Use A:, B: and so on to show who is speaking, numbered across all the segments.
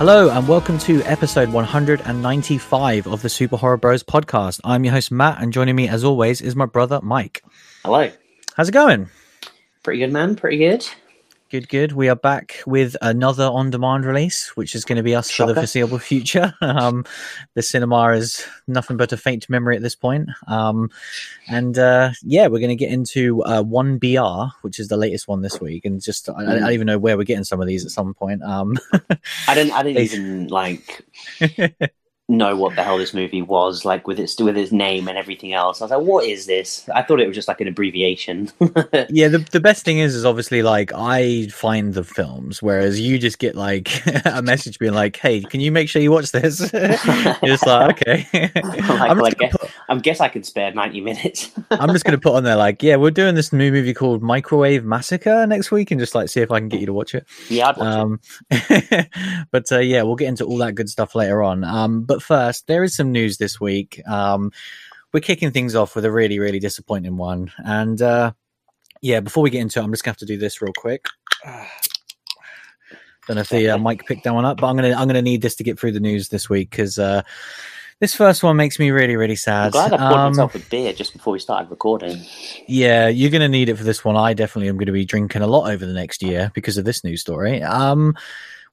A: Hello, and welcome to episode 195 of the Super Horror Bros podcast. I'm your host, Matt, and joining me, as always, is my brother, Mike.
B: Hello.
A: How's it going?
B: Pretty good, man. Pretty good.
A: Good, good. We are back with another on demand release, which is going to be us for the foreseeable future. Um, the cinema is nothing but a faint memory at this point. Um, and uh, yeah, we're going to get into uh, 1BR, which is the latest one this week. And just, I, I don't even know where we're getting some of these at some point. Um,
B: I didn't. I didn't even like know what the hell this movie was like with its with its name and everything else. I was like, "What is this?" I thought it was just like an abbreviation.
A: Yeah, the the best thing is is obviously like I find the films, whereas you just get like a message being like, "Hey, can you make sure you watch this?" You're just like, okay. I'm,
B: like,
A: just gonna put,
B: I guess I could spare ninety minutes.
A: I'm just gonna put on there like, yeah, we're doing this new movie called Microwave Massacre next week, and just like see if I can get you to watch it.
B: yeah, I'd watch
A: Um, but uh, yeah, we'll get into all that good stuff later on. Um, but first, there is some news this week. Um, we're kicking things off with a really, really disappointing one, and uh, yeah, before we get into it, I'm just gonna have to do this real quick. Don't know if the uh, mic picked that one up, but I'm gonna I'm gonna need this to get through the news this week because uh, this first one makes me really, really sad.
B: I'm glad I poured
A: Um,
B: myself a beer just before we started recording.
A: yeah, you're going to need it for this one. I definitely am going to be drinking a lot over the next year because of this news story. Um,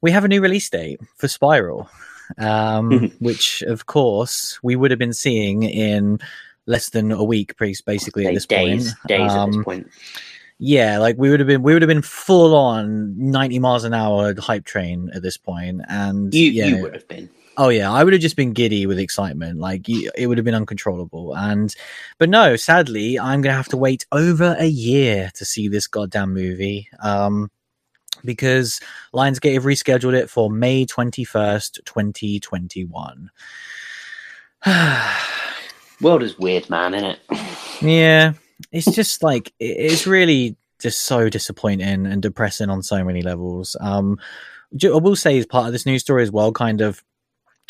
A: we have a new release date for Spiral, um, which, of course, we would have been seeing in less than a week, pre- basically at this
B: days,
A: point.
B: days at
A: Um,
B: this point.
A: Yeah, like we would have been, we would have been full on 90 miles an hour hype train at this point, and
B: You
A: yeah,
B: you would have been.
A: Oh yeah, I would have just been giddy with excitement. Like it would have been uncontrollable. And but no, sadly, I'm gonna have to wait over a year to see this goddamn movie. Um, because Lionsgate have rescheduled it for May 21st, 2021.
B: World is weird, man, isn't it?
A: yeah, it's just like it's really just so disappointing and depressing on so many levels. Um, I will say, as part of this news story as well, kind of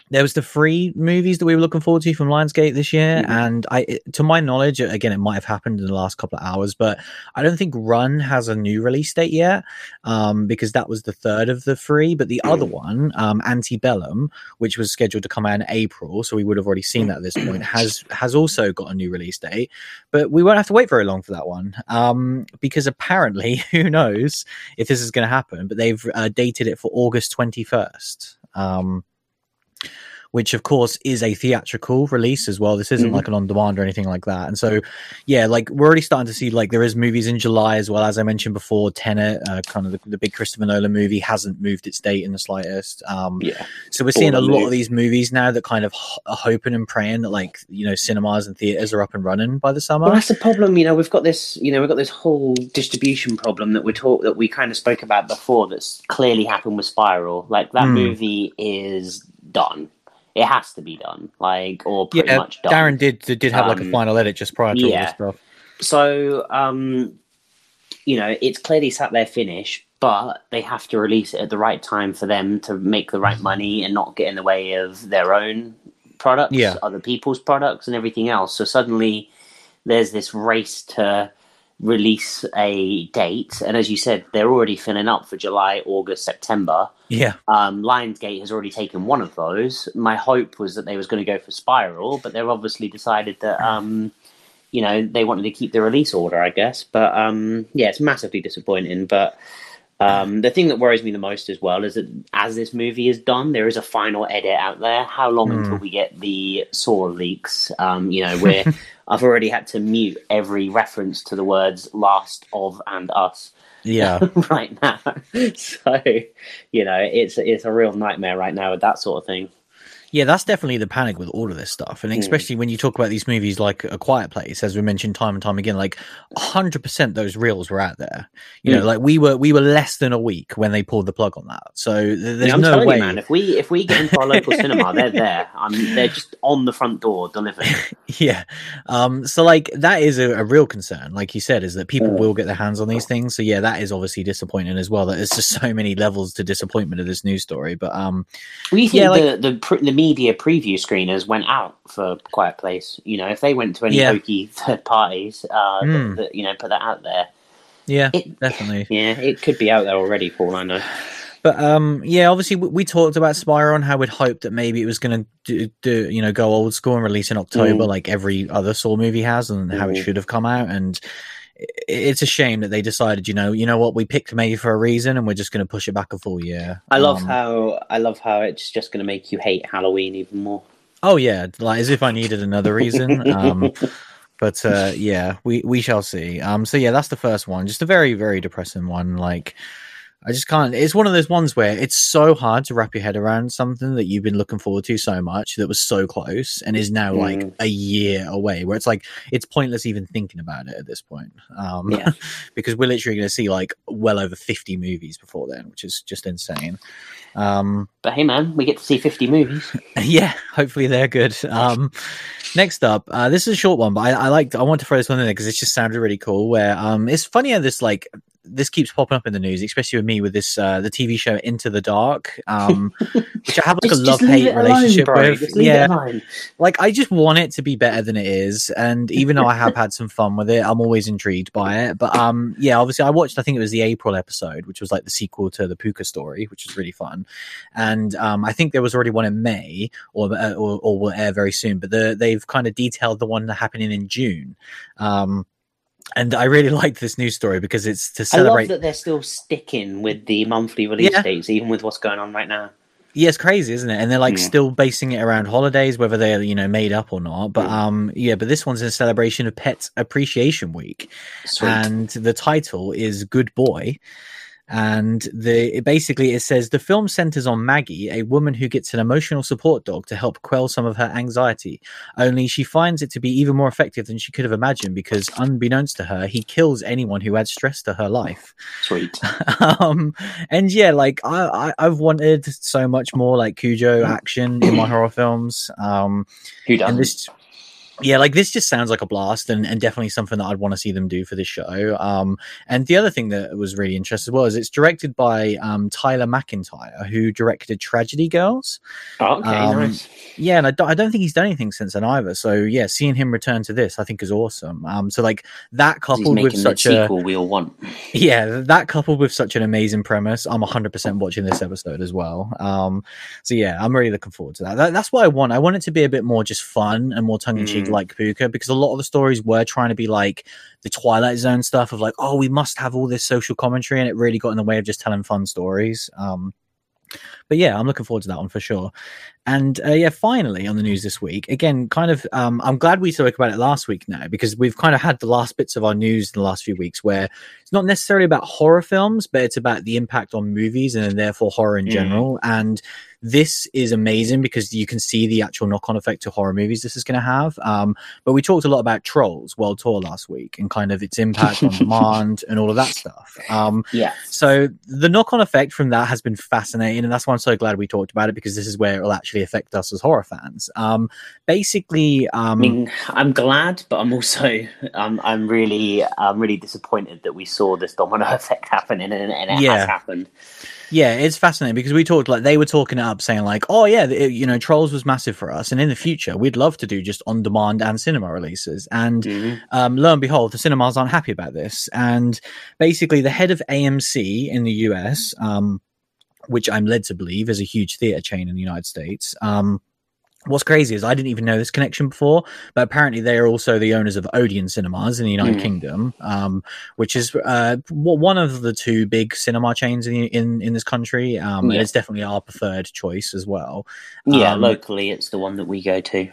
A: there was the three movies that we were looking forward to from Lionsgate this year,
B: Mhm.
A: and I, to my knowledge, again, it might have happened in the last couple of hours, but I don't think Run has a new release date yet, um, because that was the third of the three. But the other one, um, Antebellum, which was scheduled to come out in April, so we would have already seen that at this point, has has also got a new release date. But we won't have to wait very long for that one, um, because apparently, who knows if this is going to happen? But they've uh, dated it for August twenty first. Um, which of course is a theatrical release as well. This isn't
B: Mhm.
A: like an on demand or anything like that. And so, yeah, like we're already starting to see like there is movies in July as well. As I mentioned before, Tenet, uh, kind of the, the big Christopher Nolan movie, hasn't moved its date in the slightest. Um,
B: Yeah.
A: so we're seeing a lot of these movies now that kind of h- are hoping and praying that like you know cinemas and theaters are up and running by the summer.
B: Well, that's the problem. You know, we've got this. You know, we've got this whole distribution problem that we talk that we kind of spoke about before. That's clearly happened with Spiral. Like that
A: Hmm.
B: movie is done. It has to be done. Like or pretty
A: yeah,
B: much done.
A: Darren did did have like a
B: Um,
A: final edit just prior to all this stuff.
B: So, um, you know, it's clearly sat there finished, but they have to release it at the right time for them to make the right money and not get in the way of their own products,
A: Yeah.
B: other people's products, and everything else. So suddenly, there's this race to release a date, and as you said, they're already filling up for July, August, September.
A: Yeah,
B: Um, Lionsgate has already taken one of those. My hope was that they was going to go for Spiral, but they've obviously decided that um, you know they wanted to keep the release order, I guess. But um, yeah, it's massively disappointing. But um, the thing that worries me the most as well is that as this movie is done, there is a final edit out there. How long
A: Hmm.
B: until we get the Saw leaks? Um, you know, where I've already had to mute every reference to the words "last of" and "us."
A: yeah.
B: right now. So, you know, it's it's a real nightmare right now with that sort of thing.
A: Yeah, that's definitely the panic with all of this stuff. And
B: Mm.
A: especially when you talk about these movies like A Quiet Place, as we mentioned time and time again, like 100% those reels were out there. You know,
B: Mm.
A: like we were we were less than a week when they pulled the plug on that. So there's
B: Yeah, I'm
A: no
B: telling
A: way.
B: you, man. If we if we get into our local cinema, they're there. I mean, they're just on the front door delivering.
A: yeah. Um, so like that is a, a real concern, like you said, is that people
B: Mm.
A: will get their hands on these things. So yeah, that is obviously disappointing as well. That there's just so many levels to disappointment of this news story. But um
B: We think
A: Yeah, like-
B: the the, the media preview screeners went out for Quiet Place. You know, if they went to any
A: Yeah.
B: hokey third parties, uh,
A: Mm.
B: that, that, you know, put that out there.
A: yeah,
B: It,
A: definitely.
B: yeah, it could be out there already, Paul. I know.
A: But um, yeah, obviously we, we talked about Spiral and how we'd hoped that maybe it was going to do, do, you know, go old school and release in October
B: Mm.
A: like every other Saw movie has, and how it
B: Mm.
A: should have come out. And it's a shame that they decided, you know, you know what, we picked May for a reason, and we're just going to push it back a full year.
B: I love
A: Um,
B: how I love how it's just going to make you hate Halloween even more.
A: Oh yeah, like as if I needed another reason. Um, but uh, yeah, we we shall see. Um, so yeah, that's the first one. Just a very very depressing one. Like I just can't. It's one of those ones where it's so hard to wrap your head around something that you've been looking forward to so much that was so close and is now like
B: Mm.
A: a year away. Where it's like it's pointless even thinking about it at this point. Um,
B: Yeah.
A: because we're literally going to see like well over fifty movies before then, which is just insane. Um,
B: But hey, man, we get to see fifty movies.
A: yeah, hopefully they're good. Um, next up, uh, this is a short one, but I, I liked. I want to throw this one in there because it just sounded really cool. Where um, it's funny how this like this keeps popping up in the news, especially with me with this uh, the TV show Into the Dark, um, which I have like a love hate
B: it alone,
A: relationship with. Yeah, like I just want it to be better than it is, and even though I have had some fun with it, I'm always intrigued by it. But um, yeah, obviously I watched. I think it was the April episode, which was like the sequel to the Pooka story, which was really fun. And um, I think there was already one in May, or uh, or, or will air very soon. But the, they've kind of detailed the one happening in June. Um, and I really liked this news story because it's to
B: I love
A: celebrate.
B: that they're still sticking with the monthly release
A: Yeah.
B: dates, even with what's going on right now.
A: Yeah, it's crazy, isn't it? And they're like
B: Mm.
A: still basing it around holidays, whether they're you know made up or not. But
B: Mm.
A: um, yeah, but this one's in celebration of Pet Appreciation Week,
B: Sweet.
A: and the title is Good Boy. And the it basically it says the film centers on Maggie, a woman who gets an emotional support dog to help quell some of her anxiety. Only she finds it to be even more effective than she could have imagined because, unbeknownst to her, he kills anyone who adds stress to her life
B: Sweet.
A: um and yeah like I, I i've wanted so much more like cujo action in my horror films um
B: Who doesn't?
A: Yeah like this just sounds like a blast and, and definitely something that i'd want to see them do for this show um and the other thing that was really interesting as well is it's directed by um tyler macintyre who directed tragedy girls
B: Oh, okay,
A: um,
B: nice.
A: yeah and I don't, I don't think he's done anything since then either so yeah seeing him return to this i think is awesome um so like that coupled with such a
B: sequel we all want.
A: yeah that coupled with such an amazing premise i'm 100% watching this episode as well um so yeah i'm really looking forward to that. that that's what i want i want it to be a bit more just fun and more tongue-in-cheek
B: Mm.
A: Like pooka because a lot of the stories were trying to be like the twilight zone stuff of like oh we must have all this social commentary and it really got in the way of just telling fun stories um but yeah, I'm looking forward to that one for sure. And uh, yeah, finally on the news this week, again, kind of, um, I'm glad we spoke about it last week now because we've kind of had the last bits of our news in the last few weeks where it's not necessarily about horror films, but it's about the impact on movies and therefore horror in
B: Mm.
A: general. And this is amazing because you can see the actual knock on effect to horror movies this is going to have. Um, but we talked a lot about Trolls World Tour last week and kind of its impact on demand and all of that stuff. Um,
B: Yeah.
A: so the knock-on effect from that has been fascinating, and that's why I'm so glad we talked about it because this is where it will actually affect us as horror fans. Um, basically,
B: I
A: um,
B: mean, I'm glad, but I'm also I'm I'm really I'm really disappointed that we saw this domino effect happening and, and it
A: Yeah.
B: has happened.
A: Yeah, it's fascinating because we talked like they were talking it up, saying like, "Oh yeah, it, you know, Trolls was massive for us, and in the future we'd love to do just on-demand and cinema releases." And
B: Mhm.
A: um, lo and behold, the cinemas aren't happy about this. And basically, the head of AMC in the US, um, which I'm led to believe is a huge theater chain in the United States. Um, what's crazy is I didn't even know this connection before, but apparently they are also the owners of Odeon Cinemas in the United
B: Hmm.
A: Kingdom, um, which is uh, one of the two big cinema chains in in, in this country. Um, and
B: Yeah.
A: it's definitely our preferred choice as well.
B: Yeah,
A: Um,
B: locally it's the one that we go to.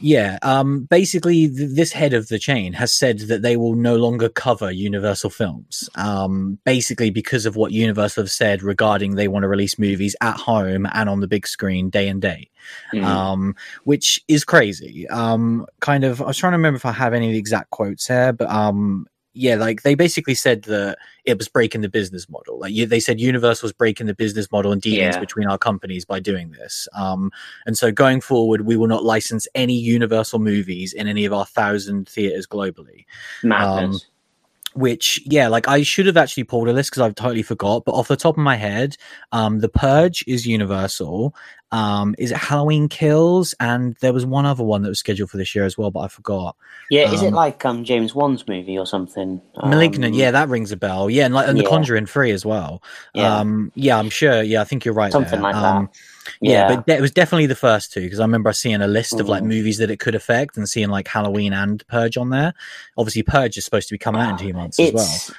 A: Yeah, um, basically, th- this head of the chain has said that they will no longer cover Universal films. Um, basically, because of what Universal have said regarding they want to release movies at home and on the big screen day and day,
B: Mm.
A: um, which is crazy. Um, kind of, I was trying to remember if I have any of the exact quotes here, but um, yeah, like they basically said that it was breaking the business model. Like you, they said, Universal was breaking the business model and dealings
B: Yeah.
A: between our companies by doing this. Um, and so going forward, we will not license any Universal movies in any of our thousand theaters globally.
B: Madness.
A: which yeah like i should have actually pulled a list because i've totally forgot but off the top of my head um the purge is universal um is it halloween kills and there was one other one that was scheduled for this year as well but i forgot
B: Yeah, is it
A: Um,
B: like um James Wan's movie or something?
A: malignant
B: Um,
A: yeah that rings a bell yeah and like and the conjuring free as well
B: Yeah.
A: um yeah i'm sure yeah i think you're right
B: Something
A: there.
B: like
A: um,
B: that.
A: yeah, but it was definitely the first two because I remember seeing a list of like
B: Mm.
A: movies that it could affect and seeing like Halloween and Purge on there. Obviously, Purge is supposed to be coming out in two months as well.
B: it's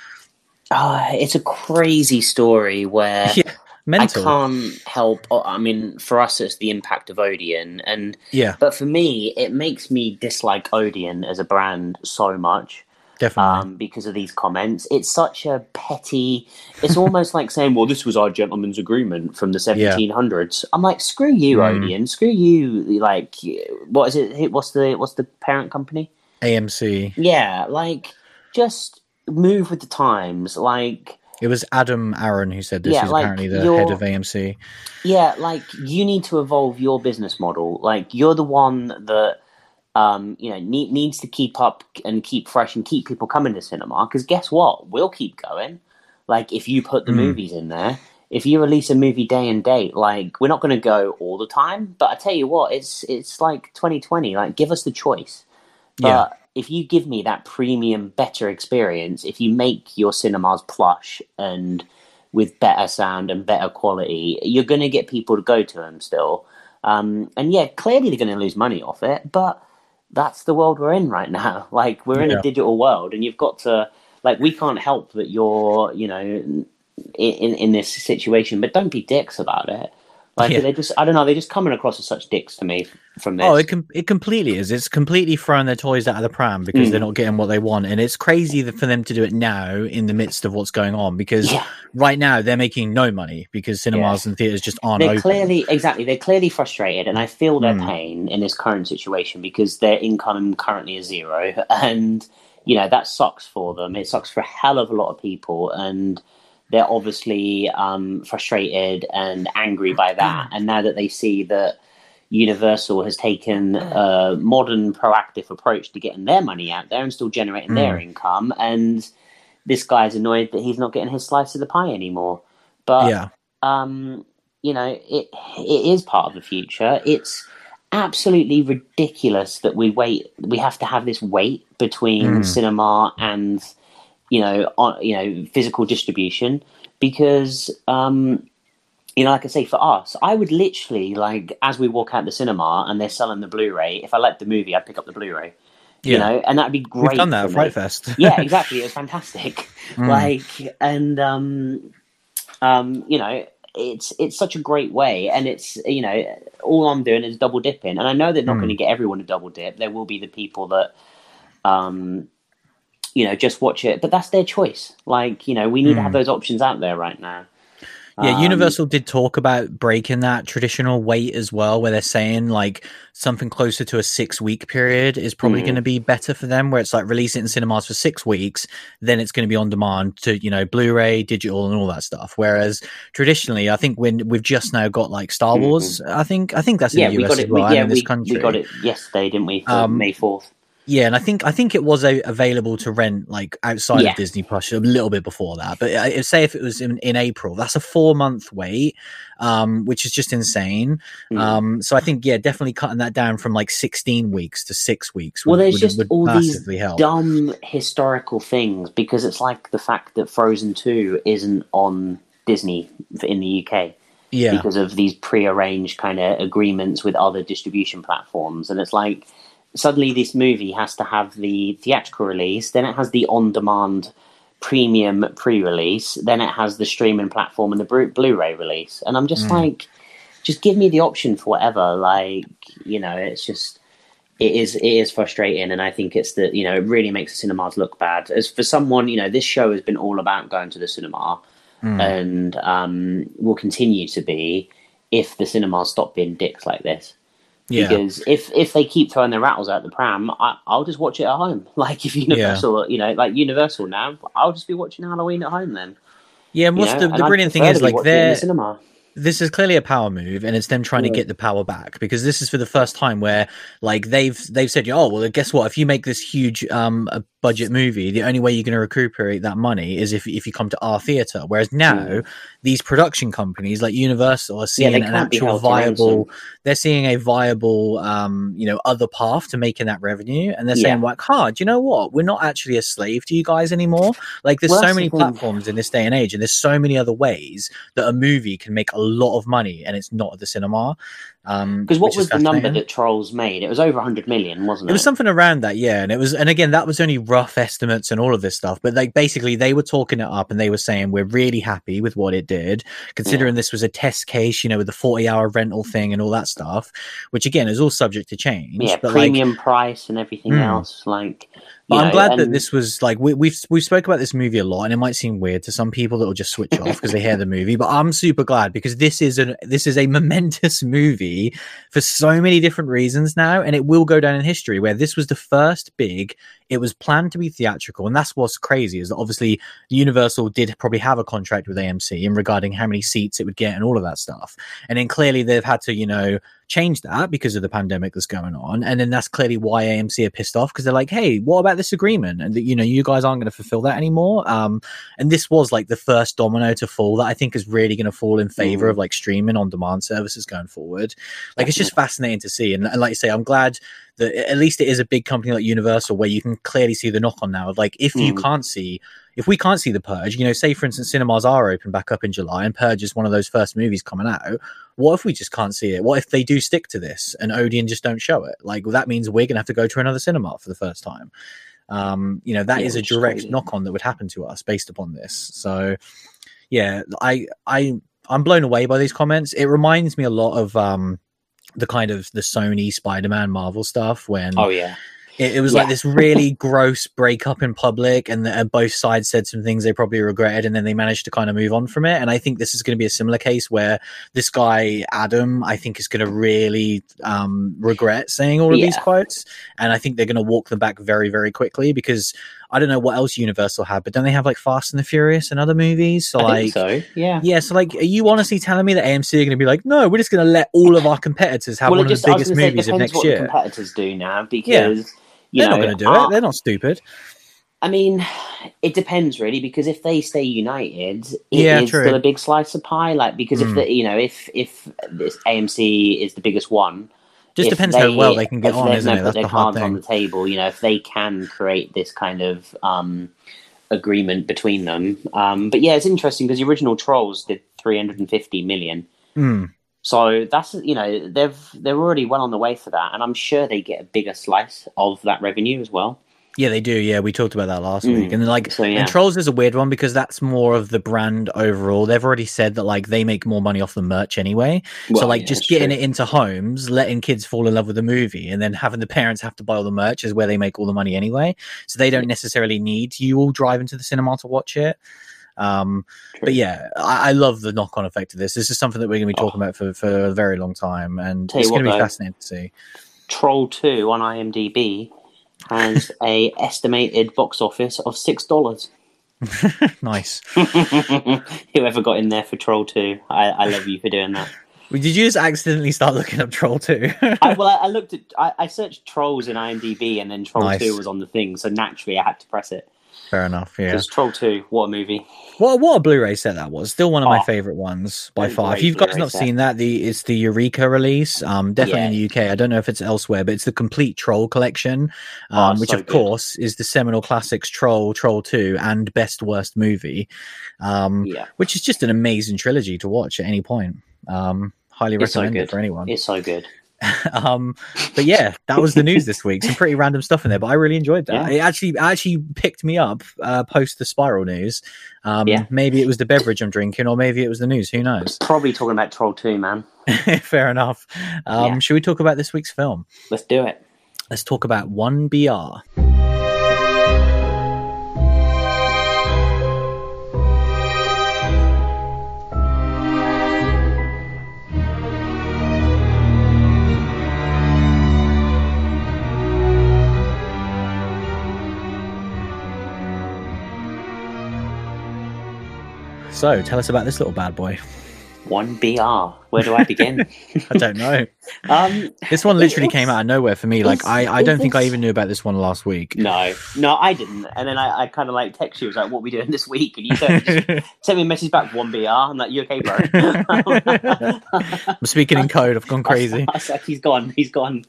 B: ah, it's a crazy story where
A: Yeah, mental.
B: I can't help. oh, I mean, for us, it's the impact of Odeon, and
A: Yeah,
B: but for me, it makes me dislike Odeon as a brand so much.
A: definitely.
B: um, because of these comments. It's such a petty. It's almost like saying, "Well, this was our gentleman's agreement from the 1700s." I'm like, "Screw you,
A: Mm.
B: Odeon. Screw you." Like, what is it? What's the what's the parent company?
A: AMC.
B: Yeah, like just move with the times. Like,
A: It was Adam Aron who said this.
B: Yeah,
A: Who's
B: like,
A: apparently the head of AMC.
B: yeah, like you need to evolve your business model. Like, you're the one that. Um, you know, need, needs to keep up and keep fresh and keep people coming to cinema. Because guess what? We'll keep going. Like if you put the
A: Mm.
B: movies in there, if you release a movie day and date, like we're not going to go all the time. But I tell you what, it's it's like 2020. Like give us the choice. But
A: Yeah.
B: If you give me that premium, better experience, if you make your cinemas plush and with better sound and better quality, you're going to get people to go to them still. Um, and yeah, clearly they're going to lose money off it, but that's the world we're in right now. Like we're in
A: Yeah.
B: a digital world, and you've got to like we can't help that you're you know in in, in this situation, but don't be dicks about it. Like
A: Yeah.
B: they just I don't know, they're just coming across as such dicks to me from this.
A: Oh, it com- it completely is. It's completely throwing their toys out of the pram because
B: Mm.
A: they're not getting what they want, and it's crazy that for them to do it now in the midst of what's going on. Because
B: yeah.
A: right now they're making no money because cinemas and theaters just aren't
B: they're
A: open.
B: clearly exactly they're clearly frustrated and i feel their
A: Mm.
B: pain in this current situation because their income currently is zero and you know that sucks for them it sucks for a hell of a lot of people and they're obviously um, frustrated and angry by that and now that they see that universal has taken a modern proactive approach to getting their money out there and still generating their income and this guy's annoyed that he's not getting his slice of the pie anymore but
A: yeah,
B: um, you know, it it is part of the future. It's absolutely ridiculous that we wait. We have to have this wait between
A: Mm.
B: cinema and you know, on, you know, physical distribution because. Um, you know, like I say, for us, I would literally like as we walk out the cinema and they're selling the Blu-ray. If I liked the movie, I'd pick up the Blu-ray.
A: yeah.
B: You know, and that'd be great.
A: We've done that at Fright Fest.
B: yeah, exactly. It was fantastic.
A: Mm.
B: Like, and um, um, you know, it's it's such a great way, and it's you know, all I'm doing is double dipping, and I know they're not
A: Mm.
B: going to get everyone to double dip. There will be the people that, um, you know, just watch it, but that's their choice. Like, you know, we need to have
A: Mm.
B: those options out there right now.
A: Yeah,
B: Um,
A: Universal did talk about breaking that traditional wait as well, where they're saying like something closer to a six week period is probably
B: Mhm.
A: going to be better for them, where it's like release it in cinemas for six weeks, then it's going to be on demand to, you know, Blu ray, digital, and all that stuff. Whereas traditionally, I think when we've just now got like Star Wars, I think, I think that's in
B: Mm-hmm. Yeah,
A: the
B: we got it. We,
A: well, and
B: yeah,
A: in this
B: we,
A: country.
B: we got it yesterday, didn't we?
A: Um,
B: May fourth.
A: Yeah, and I think I think it was a, available to rent like outside
B: Yeah.
A: of Disney Plus a little bit before that. But I, say if it was in, in April, that's a four month wait, um, which is just insane.
B: Mm.
A: Um, so I think yeah, definitely cutting that down from like sixteen weeks to six weeks.
B: Well,
A: would,
B: there's
A: would,
B: just
A: would
B: all these
A: help.
B: dumb historical things because it's like the fact that Frozen 2 isn't on Disney in the UK
A: yeah,
B: because of these pre-arranged kind of agreements with other distribution platforms and it's like suddenly this movie has to have the theatrical release then it has the on-demand premium pre-release then it has the streaming platform and the Blu- blu-ray release and i'm just
A: Mm.
B: like just give me the option for whatever like you know it's just it is it is frustrating and i think it's that you know it really makes the cinemas look bad as for someone you know this show has been all about going to the cinema
A: Mm.
B: and um, will continue to be if the cinemas stop being dicks like this.
A: Yeah,
B: Because if if they keep throwing their rattles out the pram, I, I'll just watch it at home. Like if Universal, you know, like Universal now, I'll just be watching Halloween at home then.
A: yeah. And
B: you
A: what's
B: know?
A: the, the
B: I'd
A: brilliant thing is like
B: the
A: they're
B: cinema.
A: this is clearly a power move and it's them trying to get the power back because this is for the first time where like they've they've said oh well guess what if you make this huge um budget movie, the only way you're going to recuperate that money is if if you come to our theater. Whereas now,
B: Mm.
A: these production companies like Universal are seeing
B: they
A: an actual viable. They're seeing a viable, um, you know, other path to making that revenue, and they're
B: Yeah.
A: saying like, "Huh, do you know what? We're not actually a slave to you guys anymore. Like, there's
B: Well,
A: so many
B: the
A: platforms in this day and age, and there's so many other ways that a movie can make a lot of money, and it's not at the cinema." Um,
B: Because what was the number that Trolls made? It was over 100 million, wasn't it?
A: It was something around that, yeah. And it was, and again, that was only rough estimates and all of this stuff. But like, basically, they were talking it up and they were saying we're really happy with what it did, considering this was a test case, you know, with the forty-hour rental thing and all that stuff, which again is all subject to change.
B: yeah,
A: but like,
B: premium price and everything
A: Mm.
B: else. Like,
A: but I'm
B: know,
A: glad that this was like we, we've we've spoke about this movie a lot, and it might seem weird to some people that will just switch off because they hear the movie. But I'm super glad because this is an this is a momentous movie for so many different reasons now, and it will go down in history. Where this was the first big, it was planned to be theatrical, and that's what's crazy is that obviously Universal did probably have a contract with AMC in regarding how many seats it would get and all of that stuff, and then clearly they've had to you know change that because of the pandemic that's going on. And then that's clearly why AMC are pissed off because they're like, hey, what about this agreement? And that, you know, you guys aren't going to fulfill that anymore. Um, and this was like the first domino to fall that I think is really going to fall in favor
B: Mm.
A: of like streaming on demand services going forward. Like, it's just fascinating to see. And, and like you say, I'm glad that at least it is a big company like Universal where you can clearly see the knock on now of like, if you
B: Mm.
A: can't see, if we can't see the purge, you know, say for instance, cinemas are open back up in July and purge is one of those first movies coming out what if we just can't see it? What if they do stick to this and Odeon just don't show it? Like well, that means we're gonna have to go to another cinema for the first time. Um, you know, that
B: Yeah,
A: is a direct knock on that would happen to us based upon this. So yeah, I I I'm blown away by these comments. It reminds me a lot of um the kind of the Sony Spider-Man Marvel stuff when
B: Oh, yeah.
A: It, it was
B: Yeah.
A: like this really gross breakup in public, and, the, and both sides said some things they probably regretted, and then they managed to kind of move on from it. And I think this is going to be a similar case where this guy Adam, I think, is going to really um, regret saying all of these quotes, and I think they're going to walk them back very, very quickly because I don't know what else Universal had, but don't they have like Fast and the Furious and other movies? So
B: I
A: like.
B: think so. Yeah.
A: Yeah, so like, are you honestly telling me that AMC are going to be like, no, we're just going to let all of our competitors have
B: well,
A: one of
B: just,
A: the biggest
B: gonna say,
A: movies of next
B: what
A: year?
B: the competitors do now because, you
A: They're
B: know,
A: not going to do it. They're not stupid.
B: I mean, it depends really because if they stay united, it is
A: Yeah, true.
B: still a big slice of pie. Like because
A: Mm.
B: if the you know if if this AMC is the biggest one,
A: Just
B: if
A: depends how well they can get on, isn't
B: now
A: it? That's the hard
B: cards on the table. You know, if they can create this kind of um, agreement between them. Um, but yeah, it's interesting because the original Trolls did 350 million.
A: Mm.
B: So that's you know they've they're already well on the way for that, and I'm sure they get a bigger slice of that revenue as well.
A: Yeah, they do. Yeah, we talked about that last
B: Mm.
A: week, and like,
B: So yeah,
A: and Trolls is a weird one because that's more of the brand overall. They've already said that like they make more money off the merch anyway. so like,
B: yeah,
A: just getting
B: true.
A: it into homes, letting kids fall in love with the movie, and then having the parents have to buy all the merch is where they make all the money anyway. So they don't necessarily need you all driving to the cinema to watch it. Um, but yeah, I, I love the knock-on effect of this. This is something that we're going to be
B: Oh.
A: talking about for, for a very long time, and
B: Tell
A: it's going to be
B: though.
A: fascinating to see.
B: Troll Two on IMDb has a estimated box office of six dollars.
A: nice.
B: Whoever got in there for Troll Two, I, I love you for doing that.
A: Did you just accidentally start looking up Troll 2?
B: I, well, I, I looked at, I, I searched trolls in IMDb, and then Troll
A: Nice.
B: Two was on the thing, so naturally I had to press it.
A: Fair enough. Yeah.
B: Because Troll Two, what a movie!
A: What what a Blu-ray set that was. Still one of my
B: Oh,
A: favorite ones by far. If you've guys
B: Blu-ray
A: not
B: set.
A: seen that, the it's the Eureka release. Um, definitely in the UK. I don't know if it's elsewhere, but it's the complete Troll collection,
B: Oh,
A: um, which
B: so
A: of
B: good.
A: course is the seminal classics Troll, Troll Two, and Best Worst Movie, um,
B: Yeah,
A: which is just an amazing trilogy to watch at any point. Um, highly
B: It's so
A: recommend it for anyone.
B: it's so good.
A: um but yeah that was the news this week some pretty random stuff in there but i really enjoyed that
B: Yeah.
A: it actually actually picked me up uh post the spiral news um
B: Yeah.
A: maybe it was the beverage i'm drinking or maybe it was the news who knows
B: Probably talking about Troll Two, man.
A: fair enough um
B: Yeah.
A: should we talk about this week's film
B: Let's do it.
A: let's talk about 1br so tell us about this little bad boy
B: One BR. Well, Where do I begin?
A: I don't know.
B: um,
A: This one literally came out of nowhere for me. Like I, I don't think I even knew about this one last week.
B: no, no, I didn't. And then I, I kind of like text you, I was like, "What are we doing this week?" And you said, sent me a message back, "One BR." I'm like, "You okay, bro?"
A: I'm speaking in code. I've gone crazy.
B: I like, he's gone. He's gone.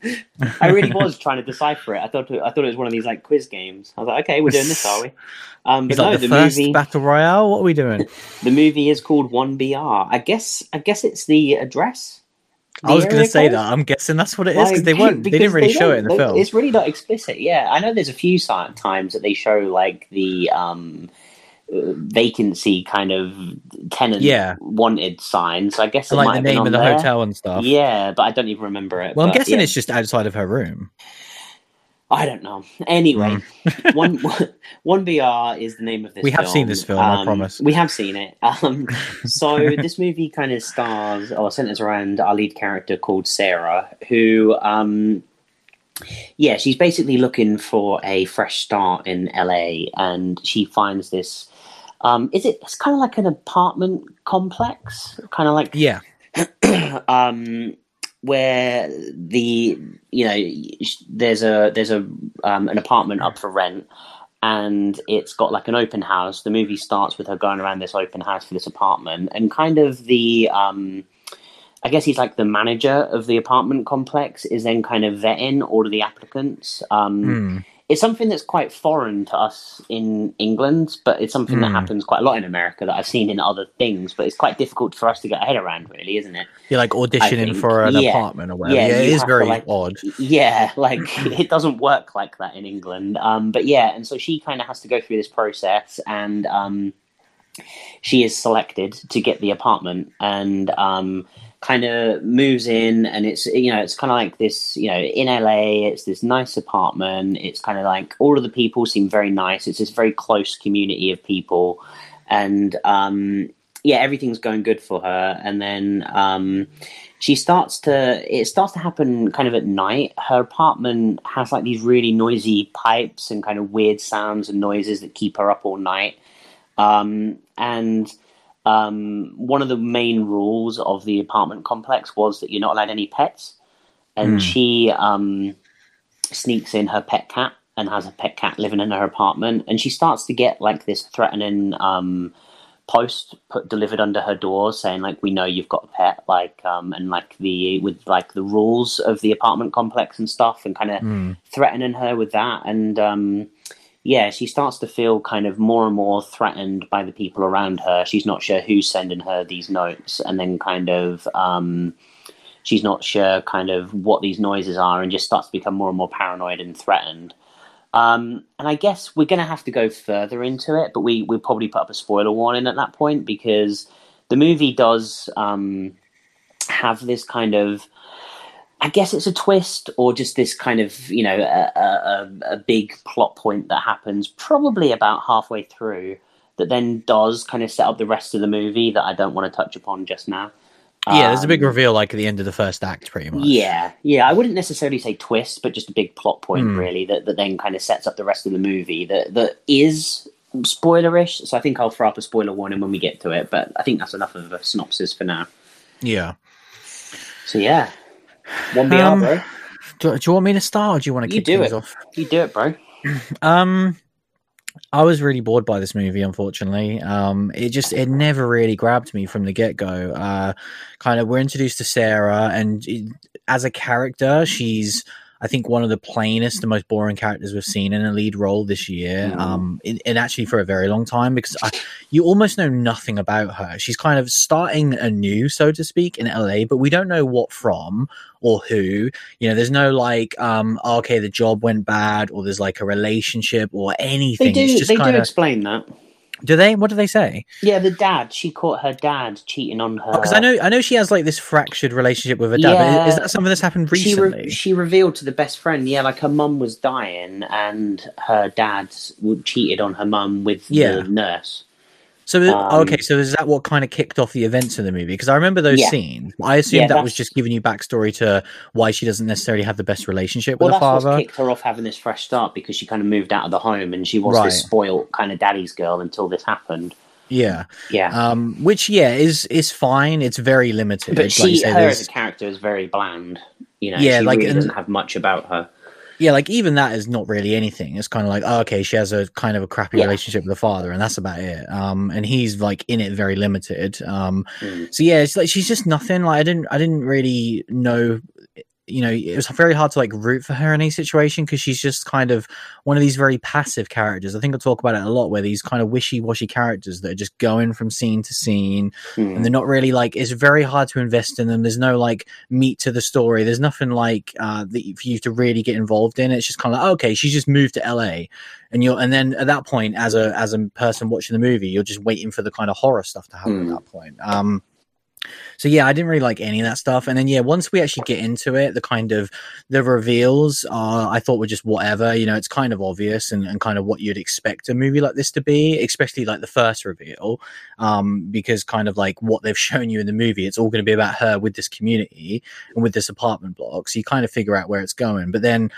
B: I really was trying to decipher it. I thought I thought it was one of these like quiz games. I was like, okay, we're doing this, are we? Um, but
A: He's
B: no,
A: the,
B: the,
A: first
B: movie
A: battle royale. What are we doing?
B: the movie is called One BR. I guess I guess it's the address.
A: I was going to say
B: code?
A: that. I'm guessing that's what it is because
B: Like,
A: they weren't. They didn't really
B: they
A: show it in the
B: they-
A: film.
B: It's really not explicit. Yeah, I know there's a few times that they show like the um, vacancy kind of tenant
A: Yeah.
B: wanted signs. I guess
A: And, like the name of the
B: there.
A: hotel and stuff.
B: Yeah, but I don't even remember it.
A: Well, I'm guessing
B: yeah.
A: it's just outside of her room.
B: I don't know. Anyway,
A: Mm.
B: one one BR is the name of this. Film.
A: We have
B: film.
A: seen this film, I
B: Um,
A: promise.
B: We have seen it. Um, so this movie kind of stars or centers around our lead character called Sarah, who, um, yeah, she's basically looking for a fresh start in LA, and she finds this. Um, is it? It's kind of like an apartment complex, kind of like
A: Yeah,
B: um, where the you know there's a there's a um, an apartment up for rent and it's got like an open house the movie starts with her going around this open house for this apartment and kind of the um I guess he's like the manager of the apartment complex is then kind of vetting all of the applicants. Um,
A: Hmm.
B: It's something that's quite foreign to us in England, but it's something that
A: Hmm.
B: happens quite a lot in America that I've seen in other things. But it's quite difficult for us to get our head around, really, isn't it?
A: you're like auditioning for an
B: yeah.
A: apartment or whatever.
B: Yeah,
A: Yeah, it
B: to,
A: very
B: like-
A: odd.
B: Yeah, like it doesn't work like that in England. Um, but yeah, and so she kind of has to go through this process, and um, she is selected to get the apartment, and um, kind of moves in, and it's you know it's kind of like this you know in LA, it's this nice apartment. It's kind of like all of the people seem very nice. It's this very close community of people, and um, yeah, everything's going good for her, and then. Um, she starts to it starts to happen kind of at night her apartment has like these really noisy pipes and kind of weird sounds and noises that keep her up all night um, and um, one of the main rules of the apartment complex was that you're not allowed any pets and
A: Hmm.
B: she um, sneaks in her pet cat and has a pet cat living in her apartment and she starts to get like this threatening um, post put delivered under her door saying like we know you've got a pet like um and like the with like the rules of the apartment complex and stuff and kind of
A: Hmm.
B: threatening her with that and um yeah she starts to feel kind of more and more threatened by the people around her. She's not sure who's sending her these notes and then kind of um she's not sure kind of what these noises are and just starts to become more and more paranoid and threatened. Um, and I guess we're going to have to go further into it, but we we probably put up a spoiler warning at that point because the movie does um, have this kind of, I guess it's a twist or just this kind of you know a, a, a- big plot point that happens probably about halfway through that then does kind of set up the rest of the movie that I don't want to touch upon just now.
A: Yeah, there's a big
B: Um,
A: reveal like at the end of the first act, pretty much.
B: yeah, yeah. I wouldn't necessarily say twist, but just a big plot point,
A: Hmm.
B: really, that, that then kind of sets up the rest of the movie that that is spoilerish. So I think I'll throw up a spoiler warning when we get to it. But I think that's enough of a synopsis for now.
A: yeah.
B: So yeah, one BR,
A: Um,
B: bro.
A: Do, do you want me to start, or do you want to
B: You
A: kick
B: do
A: things
B: it.
A: off?
B: You do it, bro.
A: Um, I was really bored by this movie. Unfortunately, um, it just it never really grabbed me from the get go. Uh, kind of we're introduced to Sarah, and it, as a character, she's I think one of the plainest and most boring characters we've seen in a lead role this year.
B: Mm.
A: Um, and actually for a very long time because I, you almost know nothing about her. She's kind of starting anew, so to speak, in LA, but we don't know what from or who. You know, there's no like, um, oh, okay, the job went bad, or there's like a relationship or anything.
B: They
A: it's
B: do.
A: just
B: They do
A: kind of.
B: explain that.
A: Do they? What do they say?
B: Yeah, the dad. She caught her dad cheating on her.
A: Oh, because I know, I know she has like this fractured relationship with her dad. But is, is that something that's happened
B: She, re-
A: recently?
B: she revealed to the best friend, yeah, like her mum was dying and her dad cheated on her mum with
A: Yeah.
B: the nurse.
A: So
B: Um,
A: okay, so is that what kind of kicked off the events of the movie? Because I remember those
B: Yeah.
A: scenes. I assumed
B: Yeah,
A: that was just giving you backstory to why she doesn't necessarily have the best relationship
B: Well,
A: with her
B: that's
A: father.
B: what kicked her off having this fresh start because she kind of moved out of the home and she was
A: Right.
B: this spoilt kind of daddy's girl until this happened.
A: Yeah,
B: Yeah.
A: um, which yeah is is fine. It's very limited.
B: but
A: Like
B: she,
A: you say,
B: her
A: there's-
B: as a character is very bland. You know,
A: Yeah,
B: she
A: like,
B: really
A: and-
B: doesn't have much about her.
A: Yeah, like even that is not really anything. It's kind of like, oh, okay, she has a kind of a crappy
B: Yeah.
A: relationship with the father, and that's about it. Um, and he's like in it very limited. Um,
B: Mm.
A: so yeah, it's like she's just nothing. Like I didn't, I didn't really know. You know, it was very hard to like root for her in any situation because she's just kind of one of these very passive characters. I think I talk about it a lot, where these kind of wishy-washy characters that are just going from scene to scene,
B: Mm.
A: and they're not really like it's very hard to invest in them there's no like meat to the story there's nothing like uh that for you to really get involved in it's just kind of like okay she's just moved to la and you're and then at that point as a as a person watching the movie you're just waiting for the kind of horror stuff to happen
B: Mm.
A: at that point um so yeah i didn't really like any of that stuff. And then yeah once we actually get into it the kind of the reveals are i thought were just whatever you know it's kind of obvious and, and kind of what you'd expect a movie like this to be especially like the first reveal um because kind of like what they've shown you in the movie it's all going to be about her with this community and with this apartment block. So you kind of figure out where it's going. But then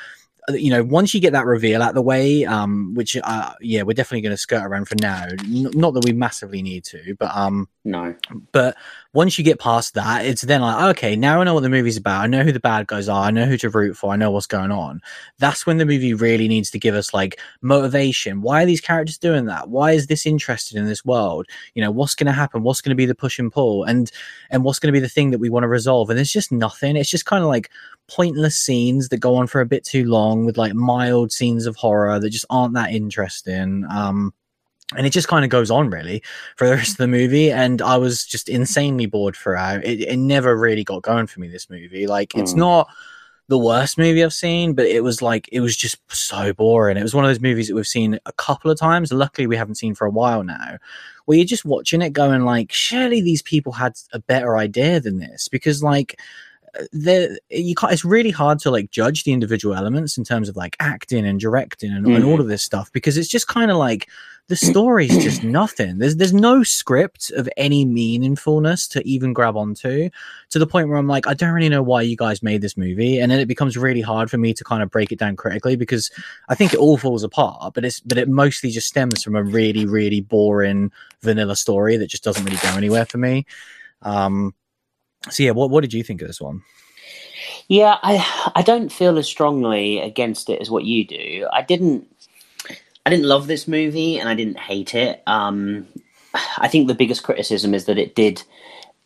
A: uh, you know once you get that reveal out the way um which uh yeah we're definitely going to skirt around for now. N- not that we massively need to but um
B: no.
A: but once you get past that, it's then like, okay, now I know what the movie's about. I know who the bad guys are. I know who to root for. I know what's going on. That's when the movie really needs to give us like motivation. Why are these characters doing that? Why is this interested in this world? You know, what's going to happen? What's going to be the push and pull? And and what's going to be the thing that we want to resolve? And there's just nothing. It's just kind of like pointless scenes that go on for a bit too long with like mild scenes of horror that just aren't that interesting. Um, and it just kind of goes on really for the rest of the movie and i was just insanely bored throughout it, it never really got going for me this movie like it's
B: Mm.
A: not the worst movie i've seen but it was like it was just so boring it was one of those movies that we've seen a couple of times luckily we haven't seen for a while now where you're just watching it going like surely these people had a better idea than this because like there you can't it's really hard to like judge the individual elements in terms of like acting and directing and, and
B: Mhm.
A: all of this stuff because it's just kind of like the story's just nothing. There's there's no script of any meaningfulness to even grab onto to the point where i'm like i don't really know why you guys made this movie. And then it becomes really hard for me to kind of break it down critically because i think it all falls apart but it's but it mostly just stems from a really really boring vanilla story that just doesn't really go anywhere for me. Um so yeah what, what did you think of this one?
B: Yeah, I I don't feel as strongly against it as what you do. I didn't I didn't love this movie and I didn't hate it. Um, I think the biggest criticism is that it did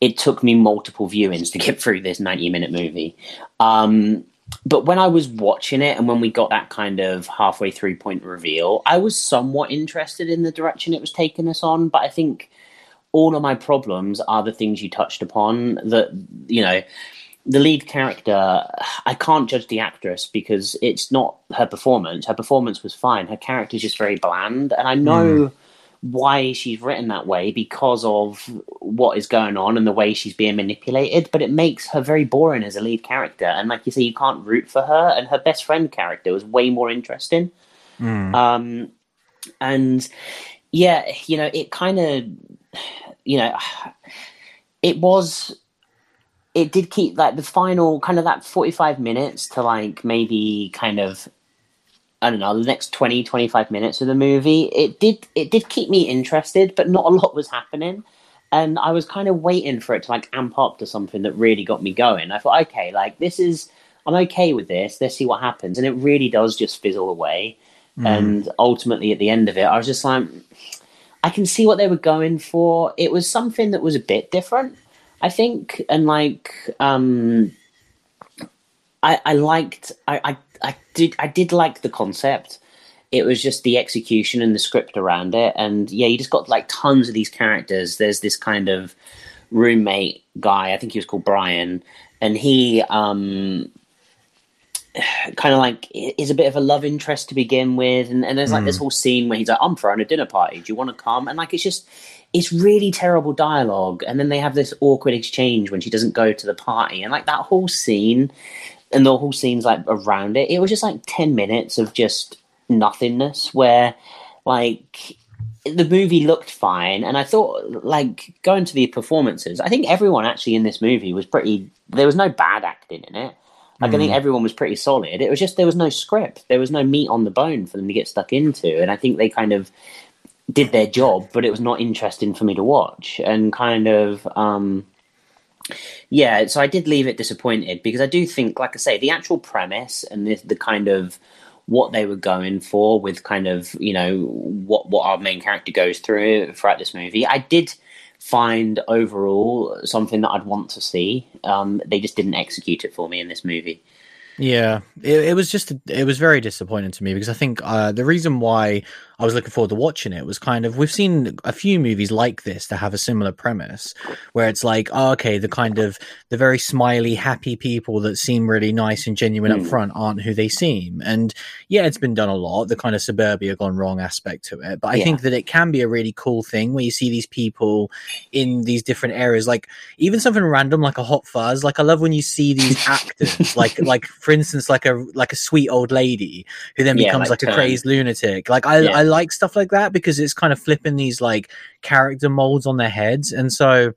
B: it took me multiple viewings to get through this 90 minute movie. Um, but when I was watching it and when we got that kind of halfway through point reveal, I was somewhat interested in the direction it was taking us on. But I think all of my problems are the things you touched upon. That you know, the lead character, I can't judge the actress because it's not her performance. Her performance was fine. Her character is just very bland, and I know why she's written that way because of what is going on and the way she's being manipulated. But it makes her very boring as a lead character, and like you say, you can't root for her. And her best friend character was way more interesting. Um, and yeah, you know, it kind of, you know, it was, it did keep like the final kind of that 45 minutes to like maybe kind of, I don't know, the next 20, 25 minutes of the movie. It did, it did keep me interested, but not a lot was happening. And I was kind of waiting for it to like amp up to something that really got me going. I thought, okay, like this is, I'm okay with this. Let's see what happens. And it really does just fizzle away. Mm. And ultimately, at the end of it, I was just like, I can see what they were going for. It was something that was a bit different, I think, and like, um, I, I liked, I, I, I did, I did like the concept. It was just the execution and the script around it, and yeah, you just got like tons of these characters. There's this kind of roommate guy. I think he was called Brian, and he, um, kind of like is a bit of a love interest to begin with and, and there's like this whole scene where he's like i'm throwing a dinner party do you want to come and like it's just it's really terrible dialogue and then they have this awkward exchange when she doesn't go to the party and like that whole scene and the whole scene's like around it it was just like 10 minutes of just nothingness where like the movie looked fine and i thought like going to the performances i think everyone actually in this movie was pretty there was no bad acting in it like I think hmm. everyone was pretty solid. It was just there was no script. There was no meat on the bone for them to get stuck into. And I think they kind of did their job, but it was not interesting for me to watch, and kind of. Um, yeah, so I did leave it disappointed because I do think, like I say, the actual premise and the, the kind of what they were going for with kind of you know what what our main character goes through throughout this movie, I did find overall something that I'd want to see. Um, they just didn't execute it for me in this movie.
A: Yeah, it, it was just it was very disappointing to me because I think uh, the reason why I was looking forward to watching it was kind of we've seen a few movies like this that have a similar premise where it's like oh, okay the kind of the very smiley happy people that seem really nice and genuine mm. up hmm. front aren't who they seem and yeah it's been done a lot the kind of suburbia gone wrong aspect to it but I yeah. think that it can be a really cool thing where you see these people in these different areas like even something random like a hot fuzz like I love when you see these actors like like for instance like a like a sweet old lady who then yeah, becomes like, like a crazed lunatic like I, yeah. I like stuff like that because it's kind of flipping these like character molds on their heads. And so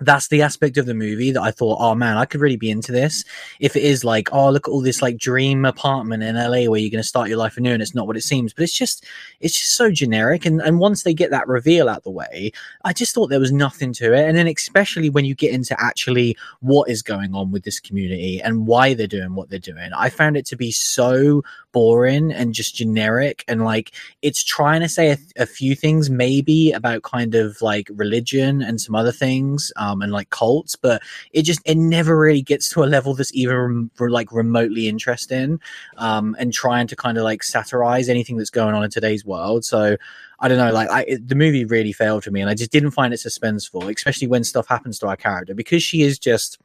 A: that's the aspect of the movie that I thought, oh man, I could really be into this. If it is like, oh, look at all this like dream apartment in LA where you're going to start your life anew and it's not what it seems, but it's just, it's just so generic. And, and once they get that reveal out the way, I just thought there was nothing to it. And then especially when you get into actually what is going on with this community and why they're doing what they're doing, I found it to be so boring and just generic. And like, it's trying to say a, a few things maybe about kind of like religion and some other things. Um, and like cults, but it just it never really gets to a level that's even like remotely interesting. Um, and trying to kind of like satirize anything that's going on in today's world. So I don't know, like I, the movie really failed for me, and I just didn't find it suspenseful, especially when stuff happens to our character because she is just